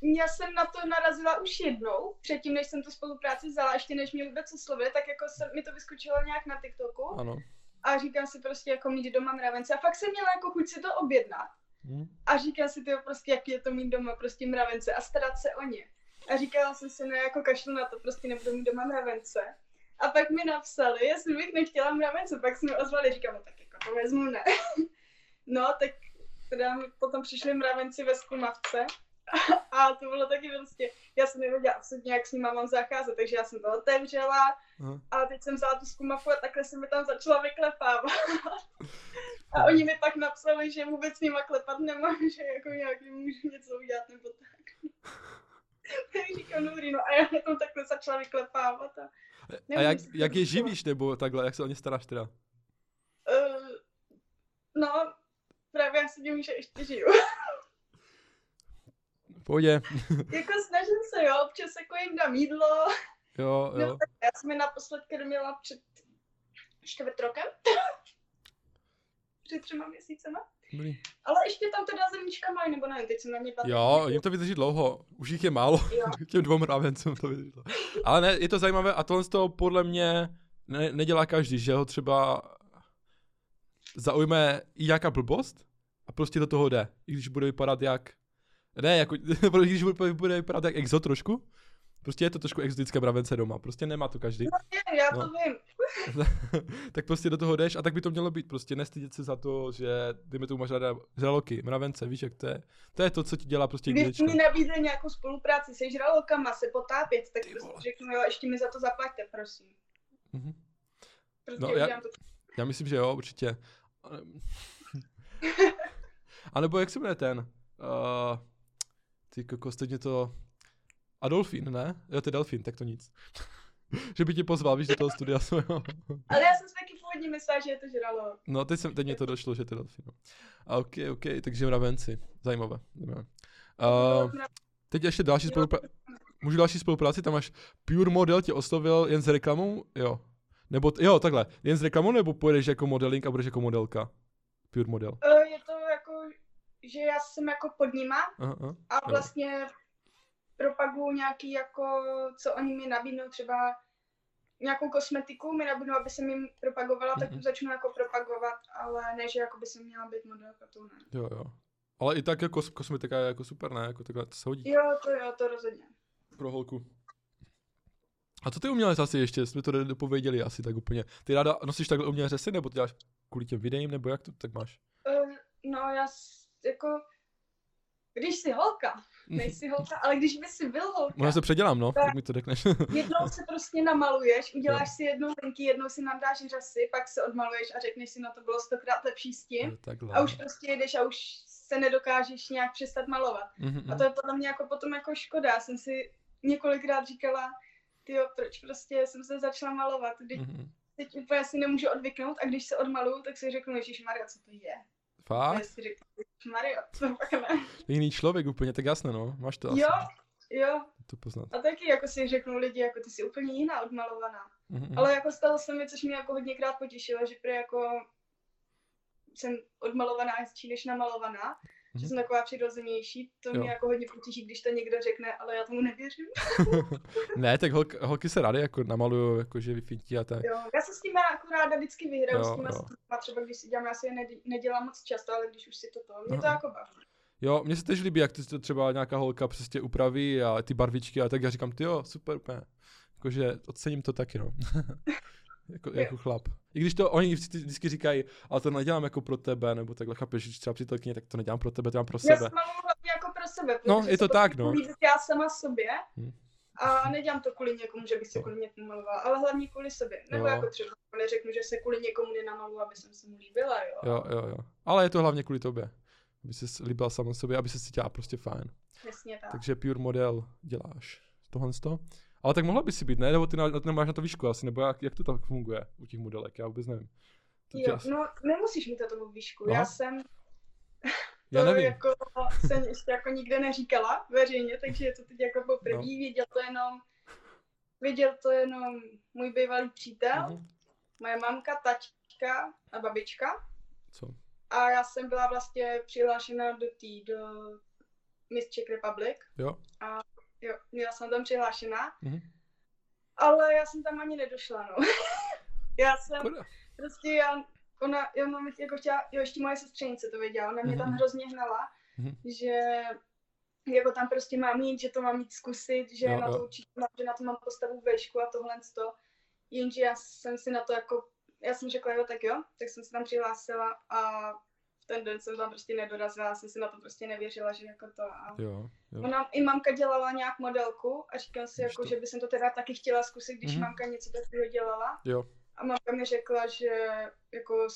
Já jsem na to narazila už jednou, předtím, než jsem tu spolupráci vzala, ještě než mě vůbec oslovili, tak jako jsem, mi to vyskočilo nějak na TikToku Ano. a říkám si prostě jako mít doma mravence a fakt jsem měla jako chuť si to objednat. Hm. A říkám si, tyjo, prostě, jak je to mít doma prostě mravence a starat se o ně. A říkala jsem si, no jako kašlu na to, prostě nebudu mít doma mravence. A pak mi napsali, jestli bych nechtěla mravence, pak jsme ozvali, říkám, no tak jako to vezmu, ne. No, tak teda potom přišli mravenci ve skumavce. A to bylo taky prostě, já jsem nevěděla absolutně, jak s nima mám zacházet, takže já jsem to otevřela Aha. a teď jsem vzala tu skumavku a takhle jsem mi tam začala vyklepávat. A oni mi pak napsali, že vůbec s nima klepat nemám, že jako nějak můžu něco udělat nebo tak. tak říkám, dobrý, no a já na tom takhle začala vyklepávat. A, A jak, jak je živíš, nebo takhle, jak se o ně staráš teda? Uh, no, právě já si tím, že ještě žiju. Pohodě. jako snažím se, jo, občas jako jim dám jídlo. Jo, jo. No, já jsem je naposled měla před čtvrt rokem. před třema měsícema. Dobrý. Ale ještě tam teda zrníčka mají, nebo nevím, teď jsem na ně byla. Jo, jim to vydrží dlouho. Už jich je málo. Jo. Těm dvou mravencům to vydrželo. Ale ne, je to zajímavé a tohle z toho podle mě ne, nedělá každý, že ho třeba zaujme i nějaká blbost a prostě do toho jde. I když bude vypadat jak, ne, jako, když bude, bude vypadat jak exo trošku, prostě je to trošku exotické mravence doma, prostě nemá to každý. Je, já to No. vím. tak prostě do toho jdeš a tak by to mělo být, prostě nestydět se za to, že dejme tomu máš ráda žraloky, mravence, víš jak to je. To je to, co ti dělá prostě Když mi nabídli nějakou spolupráci se žralokama, se potápět, tak Ty prostě vole. řeknu, jo, ještě mi za to zaplaťte, prosím. Mhm. Prostě No, no, já- to. Já myslím, že jo, určitě. A nebo jak se jmenuje ten? Uh, ty kokos, teď mě to... Adolfín, ne? Jo, je Delfín, tak to nic. že by tě pozval, víš, do toho studia svého. Ale já jsem si taky původně myslela, že je to žralo. no, teď, jsem, teď mě to došlo, že to je Delfín. No. A ok, ok, takže mravenci. Zajímavé. zajímavé. Uh, teď ještě další spolupráce. Můžu další spolupráci, tam máš Pure Model tě oslovil jen s reklamou? Jo. Nebo, t- jo, takhle, jen s reklamou, nebo pojedeš jako modeling a budeš jako modelka? Pure Model. Jako, že já jsem jako pod nima Aha, aha. a Jo. vlastně propaguju nějaký jako, co oni mi nabídnou třeba nějakou kosmetiku mi nabídnou, aby jsem jim propagovala, tak Mhm. tu začnu jako propagovat, ale ne, že jako by jsem měla být modelka, to ne. Jo, jo. Ale i tak jako kos- kosmetika je jako super, ne? Jako takhle to se hodí Jo, to jo, to rozhodně. pro holku. A co ty umělec asi ještě? Jsme to nedopověděli asi tak úplně. Ty ráda nosíš takhle umělé řesy, nebo to děláš kvůli těm videím, nebo jak to tak máš? Uh, no já jako když jsi holka, nejsi holka, ale když by si byl holka, Možná se předělám, no, Tak. mi to řekneš. jednou se prostě namaluješ, uděláš Jo. si jednou linky, jednou si nadáš řasy, pak se odmaluješ a řekneš si, no to bylo stokrát lepší s tím. Takhle. A už prostě jedeš a už se nedokážeš nějak přestat malovat. Mhm, A to je podle mě jako potom jako škoda. Já jsem si několikrát říkala, tyjo, proč prostě jsem se začala malovat, teď, mhm. teď úplně si nemůžu odvyknout a když se odmaluju, tak si řeknu, Ježíš Maria, co to je? A já Fakt? si řeknu, pak ne. Jiný člověk úplně, tak jasné, no. Máš to asi. Jo, jo. To poznat. A taky jako si řeknou lidi, jako ty jsi úplně jiná odmalovaná. Mhm, Ale jako stalo se mi, což mě jako hodněkrát potěšilo, že prý jako jsem odmalovaná hezčí než namalovaná, Mhm. že jsem taková přirozenější, to Jo. mě jako hodně potěší, když to někdo řekne, ale já tomu nevěřím. ne, tak holk, holky se rády jako namalují, jako že vyfintí a tak. Jo, já se s tím jako ráda vždycky vyhraju, Jo, s jo. stupama, třeba když si dělám, já si je nedělám moc často, ale když už si to to, mě to Aha. jako baví. Jo, mně se tež líbí, jak ty to třeba nějaká holka přesně upraví a ty barvičky a tak já říkám, ty jo, super, úplně. Jakože ocením to taky, no. jako, Jo. jako chlap. I když to oni vždycky říkají, ale to nedělám jako pro tebe, nebo takhle chápeš, že třeba přítelkyně, tak to nedělám pro tebe, to dělám pro Já sebe. se maluju hlavně jako pro sebe, No, je to tak, no. já sama sobě Hm. a nedělám to kvůli někomu, že bych se Jo. kvůli někomu malovala, ale hlavně kvůli sobě. Nebo Jo. jako třeba neřeknu, že se kvůli někomu nenamalu, aby jsem se mu líbila, jo. Jo, jo, jo. Ale je to hlavně kvůli tobě. Aby se líbila sama sobě, aby se cítila prostě fajn. Přesně tak. Takže pure model děláš. Tohle z toho. Ale tak mohla by si být, ne? Nebo ty na, nemáš na to výšku asi, nebo jak, jak to tak funguje u těch modelek, já vůbec nevím. To Jo, asi- no nemusíš mít tomu výšku. Aha. Já jsem já to nevím. jako jsem ještě jako nikde neříkala veřejně, takže je to teď jako poprvé. No. Věděl to jenom, věděl to jenom můj bývalý přítel, Mhm. moje mamka, tačka a babička. Co? A já jsem byla vlastně přihlášena do tý, do Miss Czech Republic. Jo? Jo, byla jsem tam přihlášena, Mhm. ale já jsem tam ani nedošla, no. já jsem, Škoda. prostě já, ona, já mám jako chtěla, jo, ještě moje sestřenice to věděla, ona mě tam Mhm. hrozně hnala, Mhm. že jako tam prostě mám jít, že to mám jít zkusit, že Jo, na jo. to určitě, mám- že na to mám postavu vešku a tohle to. Jenže já jsem si na to jako, já jsem řekla, jo, tak jo, tak jsem se tam přihlásila a v ten den jsem tam prostě nedorazila, já jsem si na to prostě nevěřila, že jako to. A Jo, jo. Ona i mamka dělala nějak modelku a říkala si, Víš jako, to. že by jsem to teda taky chtěla zkusit, když Mhm. mamka něco takového dělala. Jo. A mamka mi řekla, že jako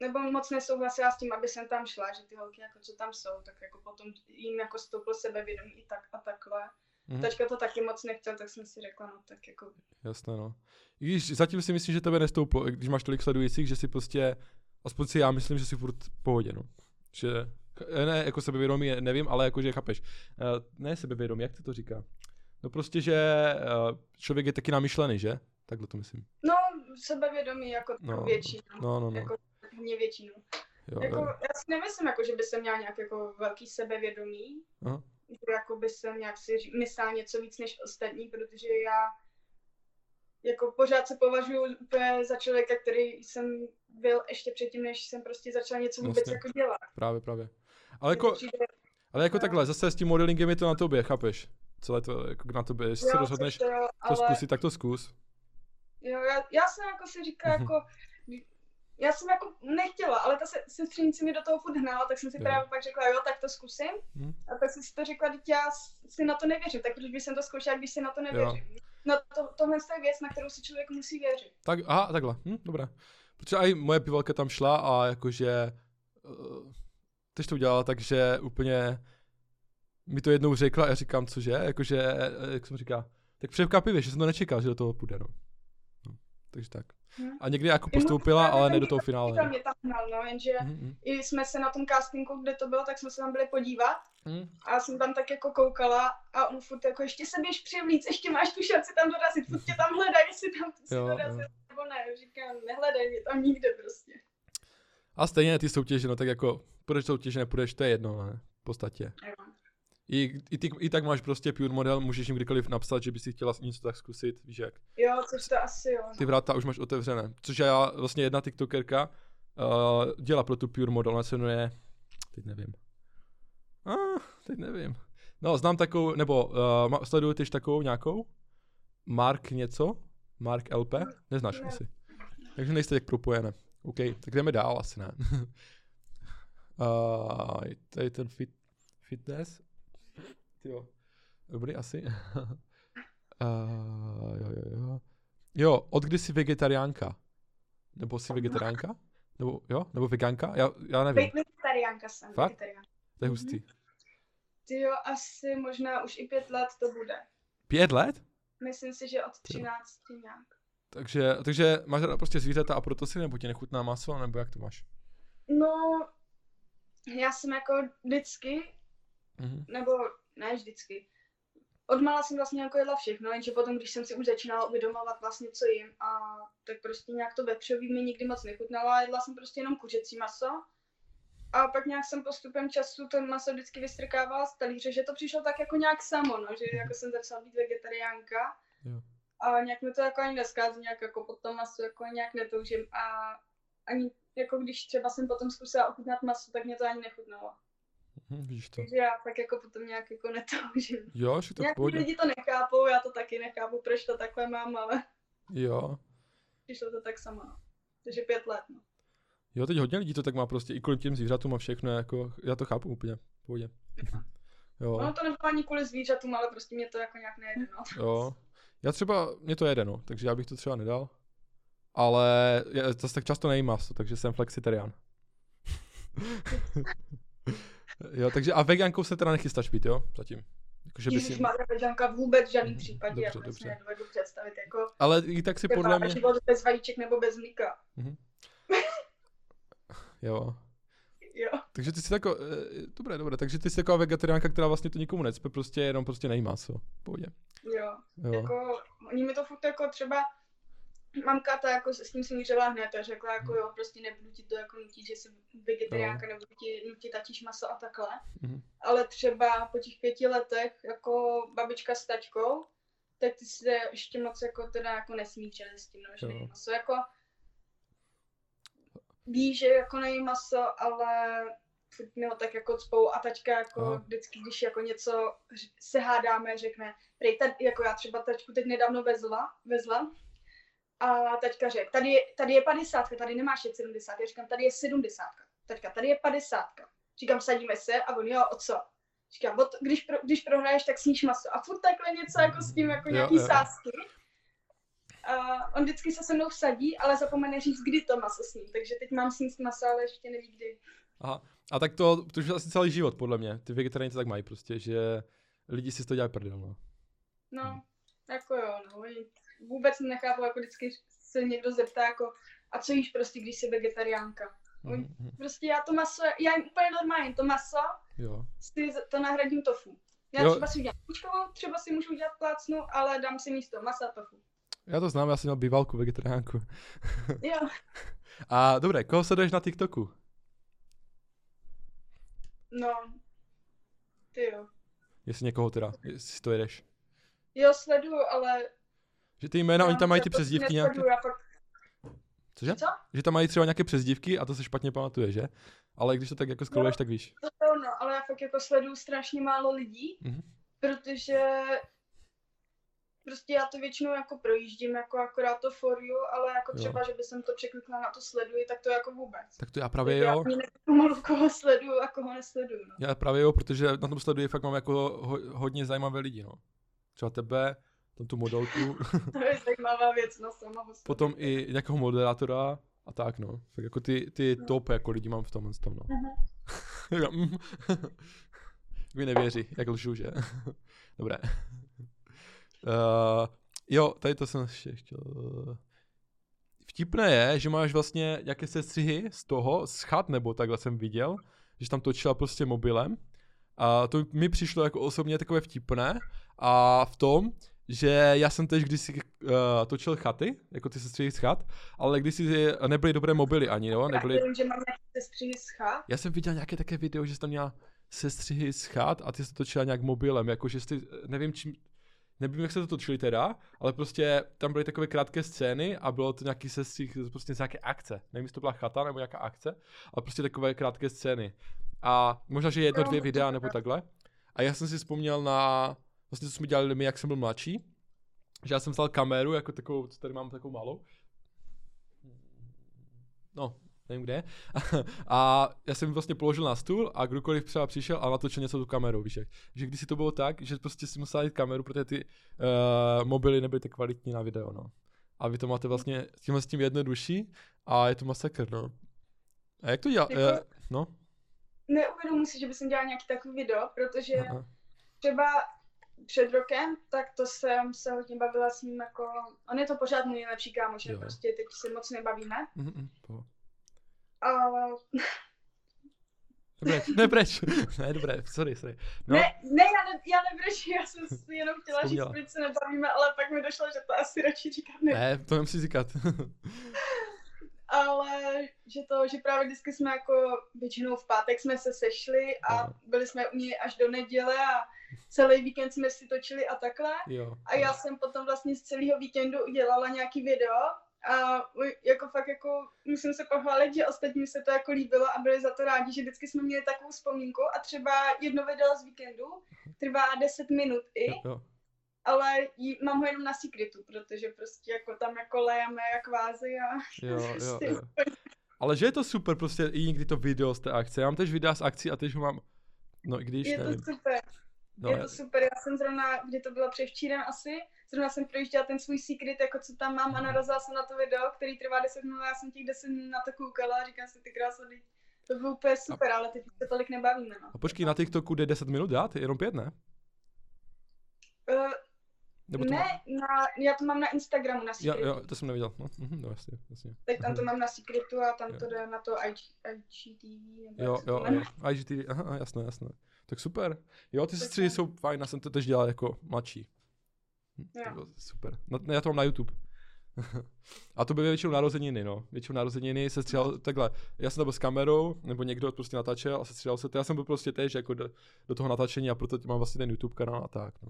nebo moc nesouhlasila s tím, aby jsem tam šla, že ty holky, jako co tam jsou, tak jako potom jim jako stouplo sebevědomí i tak a takhle. Mhm. Tačka to taky moc nechtěl, tak jsem si řekla, no tak jako, Jasné, no. I když zatím si myslím, že tebe nestouplo, když máš tolik sledujících, že si prostě, aspoň si já myslím, že si furt pohodě, no. Že, ne, jako sebevědomí, nevím, ale jako, že chápeš. Eh, Ne sebevědomí, jak se to říká? No prostě, že eh, člověk je taky namyšlený, že? Takhle to myslím. no sebevědomí jako No, no, větší, no. No, no, no. jako hodně větší, no. Jo, Jako, jo. já si nemyslím, jako, že by jsem měla nějak jako velký sebevědomí, Aha. že jako by jsem nějak si myslela něco víc než ostatní, protože já jako pořád se považuji úplně za člověka, který jsem byl ještě předtím, než jsem prostě začala něco vůbec Jasně. jako dělat. Právě, právě. Ale jako, ale jako No. takhle, zase s tím modelingem je to na tobě, chápeš? Celé to jako na tobě, jestli se jo, rozhodneš to, jo, to ale, zkusit, tak to zkus. Jo, já, já jsem jako si říkala, Mhm. jako, já jsem jako nechtěla, ale ta se, sestřenice mi do toho furt hnala, tak jsem si Jo. právě pak řekla, jo, tak to zkusím. Mhm. A tak jsem si to řekla, teď já si na to nevěřím, tak proč bych jsem to zkoušela, když si na to nevěřím. No to, tohle je věc, na kterou si člověk musí věřit. Tak, aha, takhle, hm, dobré. Protože i moje pivalka tam šla a jakože, uh, teď to udělala tak, že úplně mi to jednou řekla a já říkám, cože, jakože, eh, jak jsem říká, tak překvapivě, že jsem to nečekal, že do toho půjde, no. no takže tak. Hm. A někdy jako postoupila, ale ne do toho finále. Tam mě tam hnal, no, jenže Mhm, mhm. i jsme se na tom castingu, kde to bylo, tak jsme se tam byli podívat Mhm. a já jsem tam tak jako koukala a on furt jako ještě se běž přivlíc, ještě máš tu šanci tam dorazit, furt tě tam hledá, jestli tam si Jo, dorazil, jo. Nebo ne, říkám, nehledej mě tam nikde prostě. A stejně ty soutěže, no tak jako, půjdeš soutěže, nepůjdeš, to je jedno, ne, v podstatě. Jo. I, i, ty, I tak máš prostě pure model, můžeš jim kdykoliv napsat, že bys si chtěla něco tak zkusit, víš jak. Jo, což to asi jo. ty No. vráta už máš otevřené. Což já vlastně jedna tiktokerka uh, dělá pro tu Pure Model, ona se jmenuje, teď nevím. A, teď nevím. No, znám takovou, nebo uh, sleduju tyž takovou nějakou? Mark něco? Mark LP? Neznáš Ne. asi. Takže nejste tak propojené. OK, tak jdeme dál asi ne. uh, tady ten fit, fitness. Jo, dobrý asi. uh, jo, jo, jo. Jo, od kdy jsi vegetariánka? Nebo jsi vegetariánka? Nebo, jo? Nebo veganka? Já, já nevím. Vegetariánka jsem. Fakt? Vegetariánka. To je hustý. Ty jo, asi možná už i pět let to bude. Pět let? Myslím si, že od 13 nějak. Takže, takže máš ráda prostě zvířata a proto si nebo ti nechutná maso, nebo jak to máš? No, já jsem jako vždycky, Mhm. nebo ne vždycky, odmala jsem vlastně jako jedla všechno, jenže potom, když jsem si už začínala uvědomovat vlastně, co jim, a tak prostě nějak to vepřový mi nikdy moc nechutnalo a jedla jsem prostě jenom kuřecí maso. A pak nějak jsem postupem času to maso vždycky vystrkávala z talíře, že to přišlo tak jako nějak samo, no, že jako jsem začala být vegetariánka. Jo. A nějak mi to jako ani neskází, nějak jako po tom masu jako nějak netoužím a ani jako když třeba jsem potom zkusila ochutnat maso, tak mě to ani nechutnalo. Mhm, vidíš to. Takže já tak jako potom nějak jako netoužím. Jo, že to Nějaký lidi to nechápou, já to taky nechápu, proč to takhle mám, ale Jo. přišlo to tak samo. no. Takže pět let, no. Jo, teď hodně lidí to tak má prostě i kvůli těm zvířatům a všechno, jako, já to chápu úplně, v pohodě. Jo, Ono to nebylo ani kvůli zvířatům, ale prostě mě to jako nějak nejde, no. jo. Já třeba, mě to jede, no, takže já bych to třeba nedal. Ale já zase tak často nejím maso, takže jsem flexitarián. jo, takže a vegankou se teda nechystáš být, jo? Zatím. Jakože by Ježíš si... má veganka vůbec v žádný Mhm, případě, dobře, jako dobře. si nedovedu představit, jako Ale i tak si podle mě... život bez vajíček nebo bez mlíka. Jo. Jo. Takže ty jsi jako, e, dobré, dobré, takže ty jsi taková vegetariánka, která vlastně to nikomu necpe, prostě jenom prostě nejí maso. Pohodě. Jo, Jo. jako, oni mi to furt jako třeba, mamka ta jako se s tím smířila hned a řekla jako jo, prostě nebudu ti to jako nutit, že jsi vegetariánka, nebudu ti nutit tatíš maso a takhle. Mhm. Ale třeba po těch pěti letech jako babička s taťkou, tak ty se ještě moc jako teda jako nesmířili s tím, no, že maso. Jako ví, že jako nejí maso, ale furt mi ho tak jako cpou a taťka jako Aha. vždycky, když jako něco se hádáme, řekne, prej, tady, jako já třeba taťku teď nedávno vezla, vezla a taťka řekl, tady je, tady je 50, tady nemáš je 70, já říkám, tady je 70, taťka, tady je 50, říkám, sadíme se a on, jo, o co? Říkám, "Od- když, pro, když prohraješ, tak sníš maso. A furt takhle něco jako s tím, jako Jo, nějaký jo. sázky. A on vždycky se se mnou vsadí, ale zapomene říct, kdy to maso sním. Takže teď mám sníst maso, ale ještě neví kdy. Aha. A tak to, to už je asi celý život, podle mě. Ty vegetariáni to tak mají prostě, že lidi si toho dělají prdel, no. No, jako jo, no. Vůbec nechápu, jako vždycky se někdo zeptá, jako, a co jíš prostě, když jsi vegetariánka. Mhm. Prostě já to maso, já jim úplně normálně, to maso, Jo. si to nahradím tofu. Já Jo. třeba si udělám kučkovou, třeba si můžu udělat plácnu, ale dám si místo masa tofu. Já to znám, já jsem měl bývalku vegetariánku. Jo, A dobré, koho sleduješ na TikToku? no. Ty jo. Jestli někoho teda, jestli to jedeš. Jo, sleduju, ale... Že ty jména, oni já tam mají ty to přezdívky nějaké. nesleduju, Já fakt... Cože? Co? Že tam mají třeba nějaké přezdívky a to se špatně pamatuje, že? Ale když to tak jako scrolluješ, tak víš. To je ono, ale já fakt jako sleduju strašně málo lidí, Mhm. protože prostě já to většinou jako projíždím, jako akorát to for you, ale jako Jo. třeba, že by jsem to překlikla na to sleduji, tak to jako vůbec. Tak to já právě já jo. ani nevím, koho sleduju a koho nesleduju, no. Já právě jo, protože na tom sleduji fakt mám jako ho, hodně zajímavé lidi, no. Třeba tebe, tam tu modelku, To je zajímavá věc, no sama potom i nějakého moderátora a tak, no. Tak jako ty, ty No. top jako lidi mám v tomhle tom, no. Já, mm. Mi nevěří, jak lžu, že? Dobré. Uh, jo, tady to jsem ještě chtěl... Vtipné je, že máš vlastně nějaké sestřihy z toho, z chat, nebo takhle jsem viděl, že tam točila prostě mobilem. A to mi přišlo jako osobně takové vtipné. A v tom, že já jsem teď kdysi uh, točil chaty, jako ty sestřihy z chat, ale kdysi nebyly dobré mobily ani, jo? Nebyly, Já že mám sestřihy z chat. já jsem viděl nějaké také video, že jsi tam měla sestřihy z chat a ty jsi to točila nějak mobilem, jakože jsi, nevím čím, nevím jak se to točili teda, ale prostě tam byly takové krátké scény a bylo to nějaký sestřih prostě z nějaké akce. Nevím, jestli to byla chata nebo nějaká akce, ale prostě takové krátké scény. A možná, že jedno, dvě videa nebo takhle. A já jsem si vzpomněl na, vlastně co jsme dělali my, jak jsem byl mladší, že já jsem vzal kameru, jako takovou, co tady mám takovou malou. No, nevím kde. A já jsem vlastně položil na stůl a kdokoliv třeba přišel a natočil něco tu kamerou, víš jak. Že když si to bylo tak, že prostě si musel jít kameru, protože ty uh, mobily nebyly tak kvalitní na video, no. A vy to máte vlastně tímhle s tím jednodušší a je to masakr, no. A jak to dělá? Jako- Uh, no? Neuvědomuji si, že bych dělala nějaký takový video, protože Aha. třeba před rokem, tak to jsem se hodně bavila s ním jako, on je to pořád můj nejlepší kámoš, prostě teď se moc nebavíme. Mhm, mhm, A Nepreč, nepreč. ne, dobré, sorry, sorry. No, ne, ne, já, ne, já nebrečím, já jsem si jenom chtěla říct, Vzpomněla. proč se nebavíme, ale pak mi došlo, že to asi radši říkat ne. ne, to nemusí říkat. Ale že to, že právě vždycky jsme jako většinou v pátek jsme se sešli a Aha. byli jsme u něj až do neděle a celý víkend jsme si točili a takhle. jo. A já jsem potom vlastně z celého víkendu udělala nějaký video a jako fakt jako musím se pochválit, že ostatním se to jako líbilo a byli za to rádi, že vždycky jsme měli takovou vzpomínku a třeba jedno video z víkendu trvá 10 minut i, Jo, jo. ale jí, mám ho jenom na secretu, protože prostě jako tam jako lejeme jak vázy a Jo, jo, prostě jo. Ale že je to super, prostě i někdy to video z té akce. Já mám tež videa z akcí a teď ho mám, no i když je to nevím. super. No, je to super, já jsem zrovna, kdy to bylo převčírem asi, zrovna jsem projížděla ten svůj secret, jako co tam mám a narazila jsem na to video, který trvá 10 minut, já jsem těch 10 minut na to koukala a říkám si, ty krása, teď to bylo úplně super, ale teď se tolik nebavíme, no. a počkej, na TikToku jde 10 minut dát? Jenom pět, ne? Uh, Nebo to ne, Má... na, já to mám na Instagramu, na Jo, secretu, jo, to jsem neviděl. No, mhm, no jasně, jasně. teď tam to mám na secretu a tam Jo. to jde na to IG, IGTV, nebo Jo, to jo, jo. IGTV, aha, jasné, jasné. Tak super. Jo, ty sestry jo. jsou fajn, já jsem to tež dělal jako mladší. Hm, To Jo. bylo super. No, ne, já to mám na YouTube. A to byly většinou narozeniny, no. Většinou narozeniny se stříhal takhle. Já jsem to byl s kamerou, nebo někdo prostě natáčel a se stříhal se to. Já jsem byl prostě tež jako do, do toho natáčení a proto mám vlastně ten YouTube kanál a tak. No.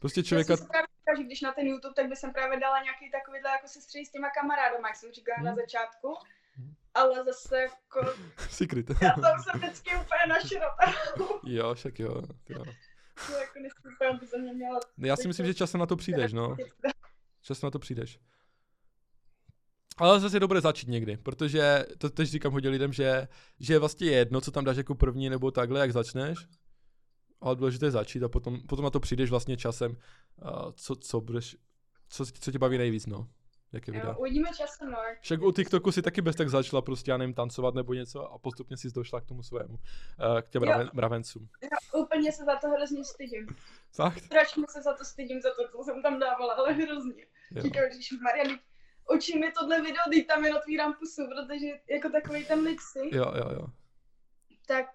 Prostě Já člověka, jsem si právě že když na ten YouTube, tak by jsem právě dala nějaký takovýhle jako se stří s těma kamarádama, jak jsem říkala na Hmm. začátku. Hmm. Ale zase jako, secret. já tam jsem vždycky úplně naširota. jo, však jo. jo. To jako mě měla... Já si myslím, že časem na to přijdeš, no. Čas na to přijdeš. Ale zase je dobré začít někdy, protože to teď říkám hodně lidem, že, že je vlastně jedno, co tam dáš jako první nebo takhle, jak začneš. Ale důležité je začít a potom, potom na to přijdeš vlastně časem, uh, co, co budeš, co, co tě baví nejvíc, no. Jaké videa. Jo, uvidíme časem, no. Však u TikToku si taky bez tak začala prostě, já nevím, tancovat nebo něco a postupně si došla k tomu svému, uh, k těm Jo. mraven, mravencům. Já úplně se za to hrozně stydím. Fakt? Strašně se za to stydím, za to, co jsem tam dávala, ale hrozně. Jo. Říkám, že Maria, očí mi tohle video, teď tam jen otvírám pusu, protože jako takový ten lipsy, Jo, jo, jo. tak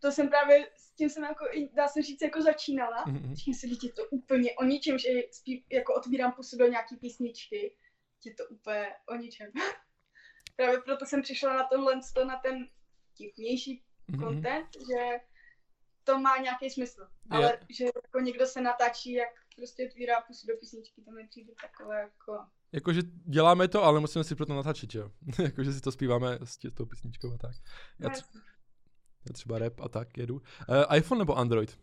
to jsem právě, tím jsem jako, dá se říct, jako začínala. Mhm. Říkám si, je to úplně o ničem, že spí, jako otvírám pusu do nějaký písničky. Je to úplně o ničem. Právě proto jsem přišla na tohle, na ten vtipnější Mhm. content, že to má nějaký smysl. Ale že jako někdo se natáčí, jak prostě otvírá pusu do písničky, to mi přijde takové jako... Jakože děláme to, ale musíme si proto natáčet, jo. Jakože si to zpíváme s tou písničkou a tak. Já, tř- já třeba rap a tak jedu. Uh, iPhone nebo Android?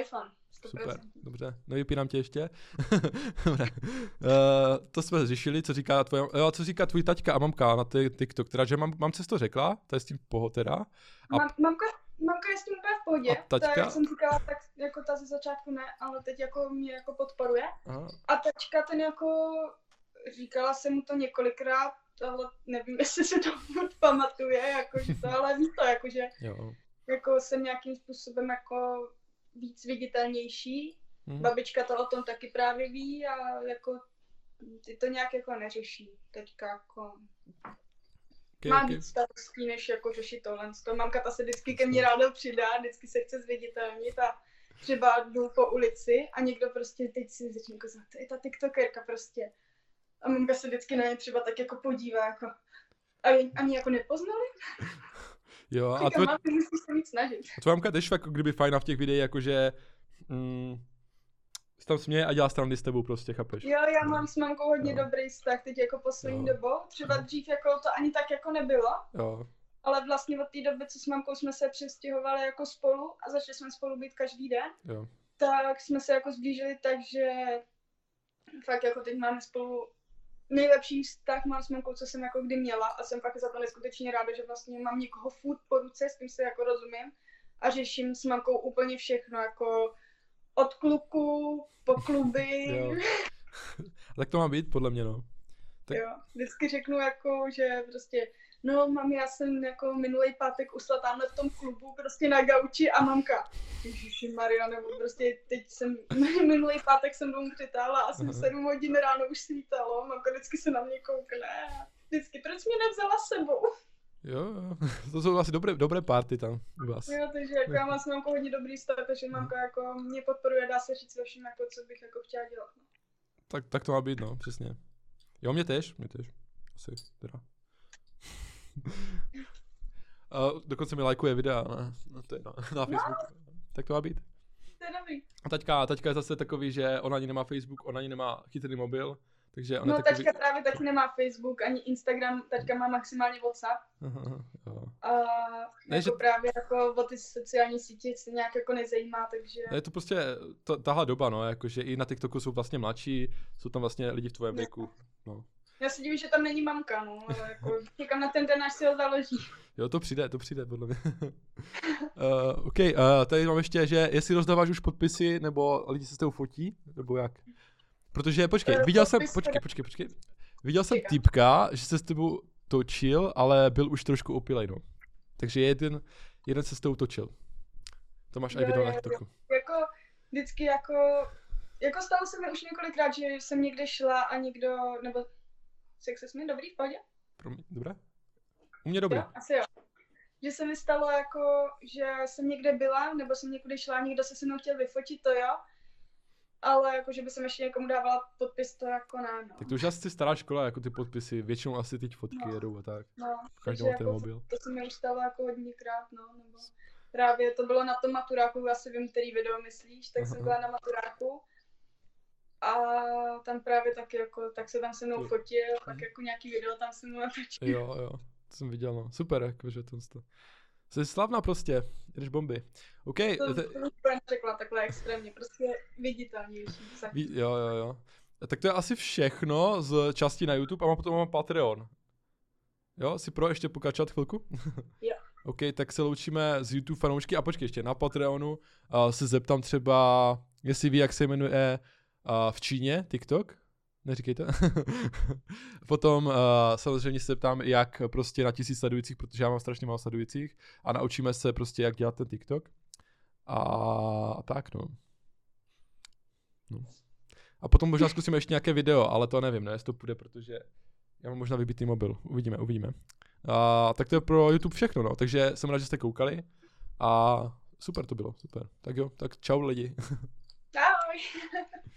iPhone, 100%. Super, dobře. Nevypínám tě ještě. Dobré. Uh, to jsme řešili, co říká tvoje, jo, co říká tvůj taťka a mamka na ty TikTok, teda, že mám, mám to řekla, to je s tím poho teda. A- Mam, mamka, mamka je s tím úplně v pohodě. A taťka? Ta, jak jsem říkala, tak jako ta ze začátku ne, ale teď jako mě jako podporuje. Aha. A tačka ten jako, říkala jsem mu to několikrát, ale nevím, jestli si to furt pamatuje, jako, že to, ale ví to, jako, že Jo. jako jsem nějakým způsobem jako víc viditelnější. Hm. Babička to o tom taky právě ví a jako ty to nějak jako neřeší. Teďka jako Okay, má okay. víc starostí, než jako řešit tohle. To mamka ta se vždycky ke mně ráda přidá, vždycky se chce zviditelnit a třeba jdu po ulici a někdo prostě teď si začne jako to je ta tiktokerka prostě. A mamka se vždycky na ně třeba tak jako podívá jako a ani jako nepoznali? Jo, a Říkám, tvoj, mám, ty musíš se víc snažit. tvoje mamka tež jako kdyby fajná v těch videích, jakože mm, se tam směje a dělá strany s tebou prostě, chápeš? Jo, já mám s mamkou hodně Jo. dobrý vztah teď jako poslední Jo. dobou. Třeba dřív jako to ani tak jako nebylo, Jo, ale vlastně od té doby, co s mamkou jsme se přestěhovali jako spolu a začali jsme spolu být každý den, jo. tak jsme se jako zblížili tak, že fakt jako teď máme spolu nejlepší vztah mám s mamkou, co jsem jako kdy měla a jsem fakt za to neskutečně ráda, že vlastně mám někoho furt po ruce, s tím se jako rozumím a řeším s mamkou úplně všechno, jako od kluku po kluby. jo. tak to má být, podle mě, no. Tak... Jo, vždycky řeknu jako, že prostě no mami, já jsem jako minulý pátek usla tamhle v tom klubu prostě na gauči a mamka, Ježiši Maria, nebo prostě teď jsem, minulý pátek jsem domů přitáhla a jsem sedm hodin ráno už svítalo, mamka vždycky se na mě koukne, vždycky, proč mě nevzala sebou? Jo, jo, to jsou asi dobré, dobré party tam u vás. Jo, takže jako já mám s mamkou hodně dobrý stav, takže mamka jako mě podporuje, dá se říct ve všem, jako co bych jako chtěla dělat. No. Tak, tak to má být, no, přesně. Jo, mě tež, mě tež. Asi, teda. A dokonce mi lajkuje videa na, na, to, na, na Facebooku. No. Tak to má být. To je dobrý. A taťka, taťka je zase takový, že ona ani nemá Facebook, ona ani nemá chytrý mobil, takže ona no, takový... tačka právě taky nemá Facebook, ani Instagram, tačka má maximálně WhatsApp. Aha, jo. A ne, jako že... právě jako o ty sociální sítě se nějak jako nezajímá, takže... Je to prostě tahle doba, no, jakože i na TikToku jsou vlastně mladší, jsou tam vlastně lidi v tvém věku, no. Já se divím, že tam není mamka, no, ale jako čekám na ten den, až si ho založí. Jo, to přijde, to přijde, podle mě. uh, OK, uh, tady mám ještě, že jestli rozdáváš už podpisy, nebo lidi se s tebou fotí, nebo jak? Protože, počkej, uh, viděl jsem, počkej, počkej, počkej. Viděl jsem typka, že se s tebou točil, ale byl už trošku opilej, no. Takže jeden, jeden se s tebou točil. To máš i video na TikToku. Jako, vždycky jako, jako stalo se mi už několikrát, že jsem někde šla a někdo, nebo Mi dobrý v pohodě? Pro mě, dobré? U mě dobrý. Jo, asi jo. Že se mi stalo jako, že jsem někde byla, nebo jsem někudy šla, někdo se se mnou chtěl vyfotit, to jo. Ale jako, že by jsem ještě někomu dávala podpis, to jako ne, no. Tak to už asi stará škola, jako ty podpisy, většinou asi teď fotky no. jedou a tak. No, každý ten jako, mobil. To se mi už stalo jako hodněkrát, no, nebo právě to bylo na tom maturáku, asi vím, který video myslíš, tak Aha. jsem byla na maturáku a tam právě taky jako, tak se tam se mnou fotil, tak jako nějaký video tam se mnou natočil. Jo, jo, to jsem viděl, no. Super, jakože to to. Jsi slavná prostě, jdeš bomby. OK. To, to, to bych řekla takhle extrémně, prostě viditelnější. Jo, jo, jo. Tak to je asi všechno z části na YouTube a mám potom mám Patreon. Jo, si pro ještě pokračovat chvilku? Jo. OK, tak se loučíme z YouTube fanoušky a počkej ještě na Patreonu uh, se zeptám třeba, jestli ví, jak se jmenuje uh, v Číně TikTok, neříkej to. Potom uh, samozřejmě se ptám, jak prostě na tisíc sledujících, protože já mám strašně málo sledujících a naučíme se prostě, jak dělat ten TikTok. A, a tak, no. no. A potom možná zkusíme ještě nějaké video, ale to nevím, ne, jestli to půjde, protože já mám možná vybitý mobil. Uvidíme, uvidíme. A, tak to je pro YouTube všechno, no. Takže jsem rád, že jste koukali a super to bylo, super. Tak jo, tak čau lidi. Čau.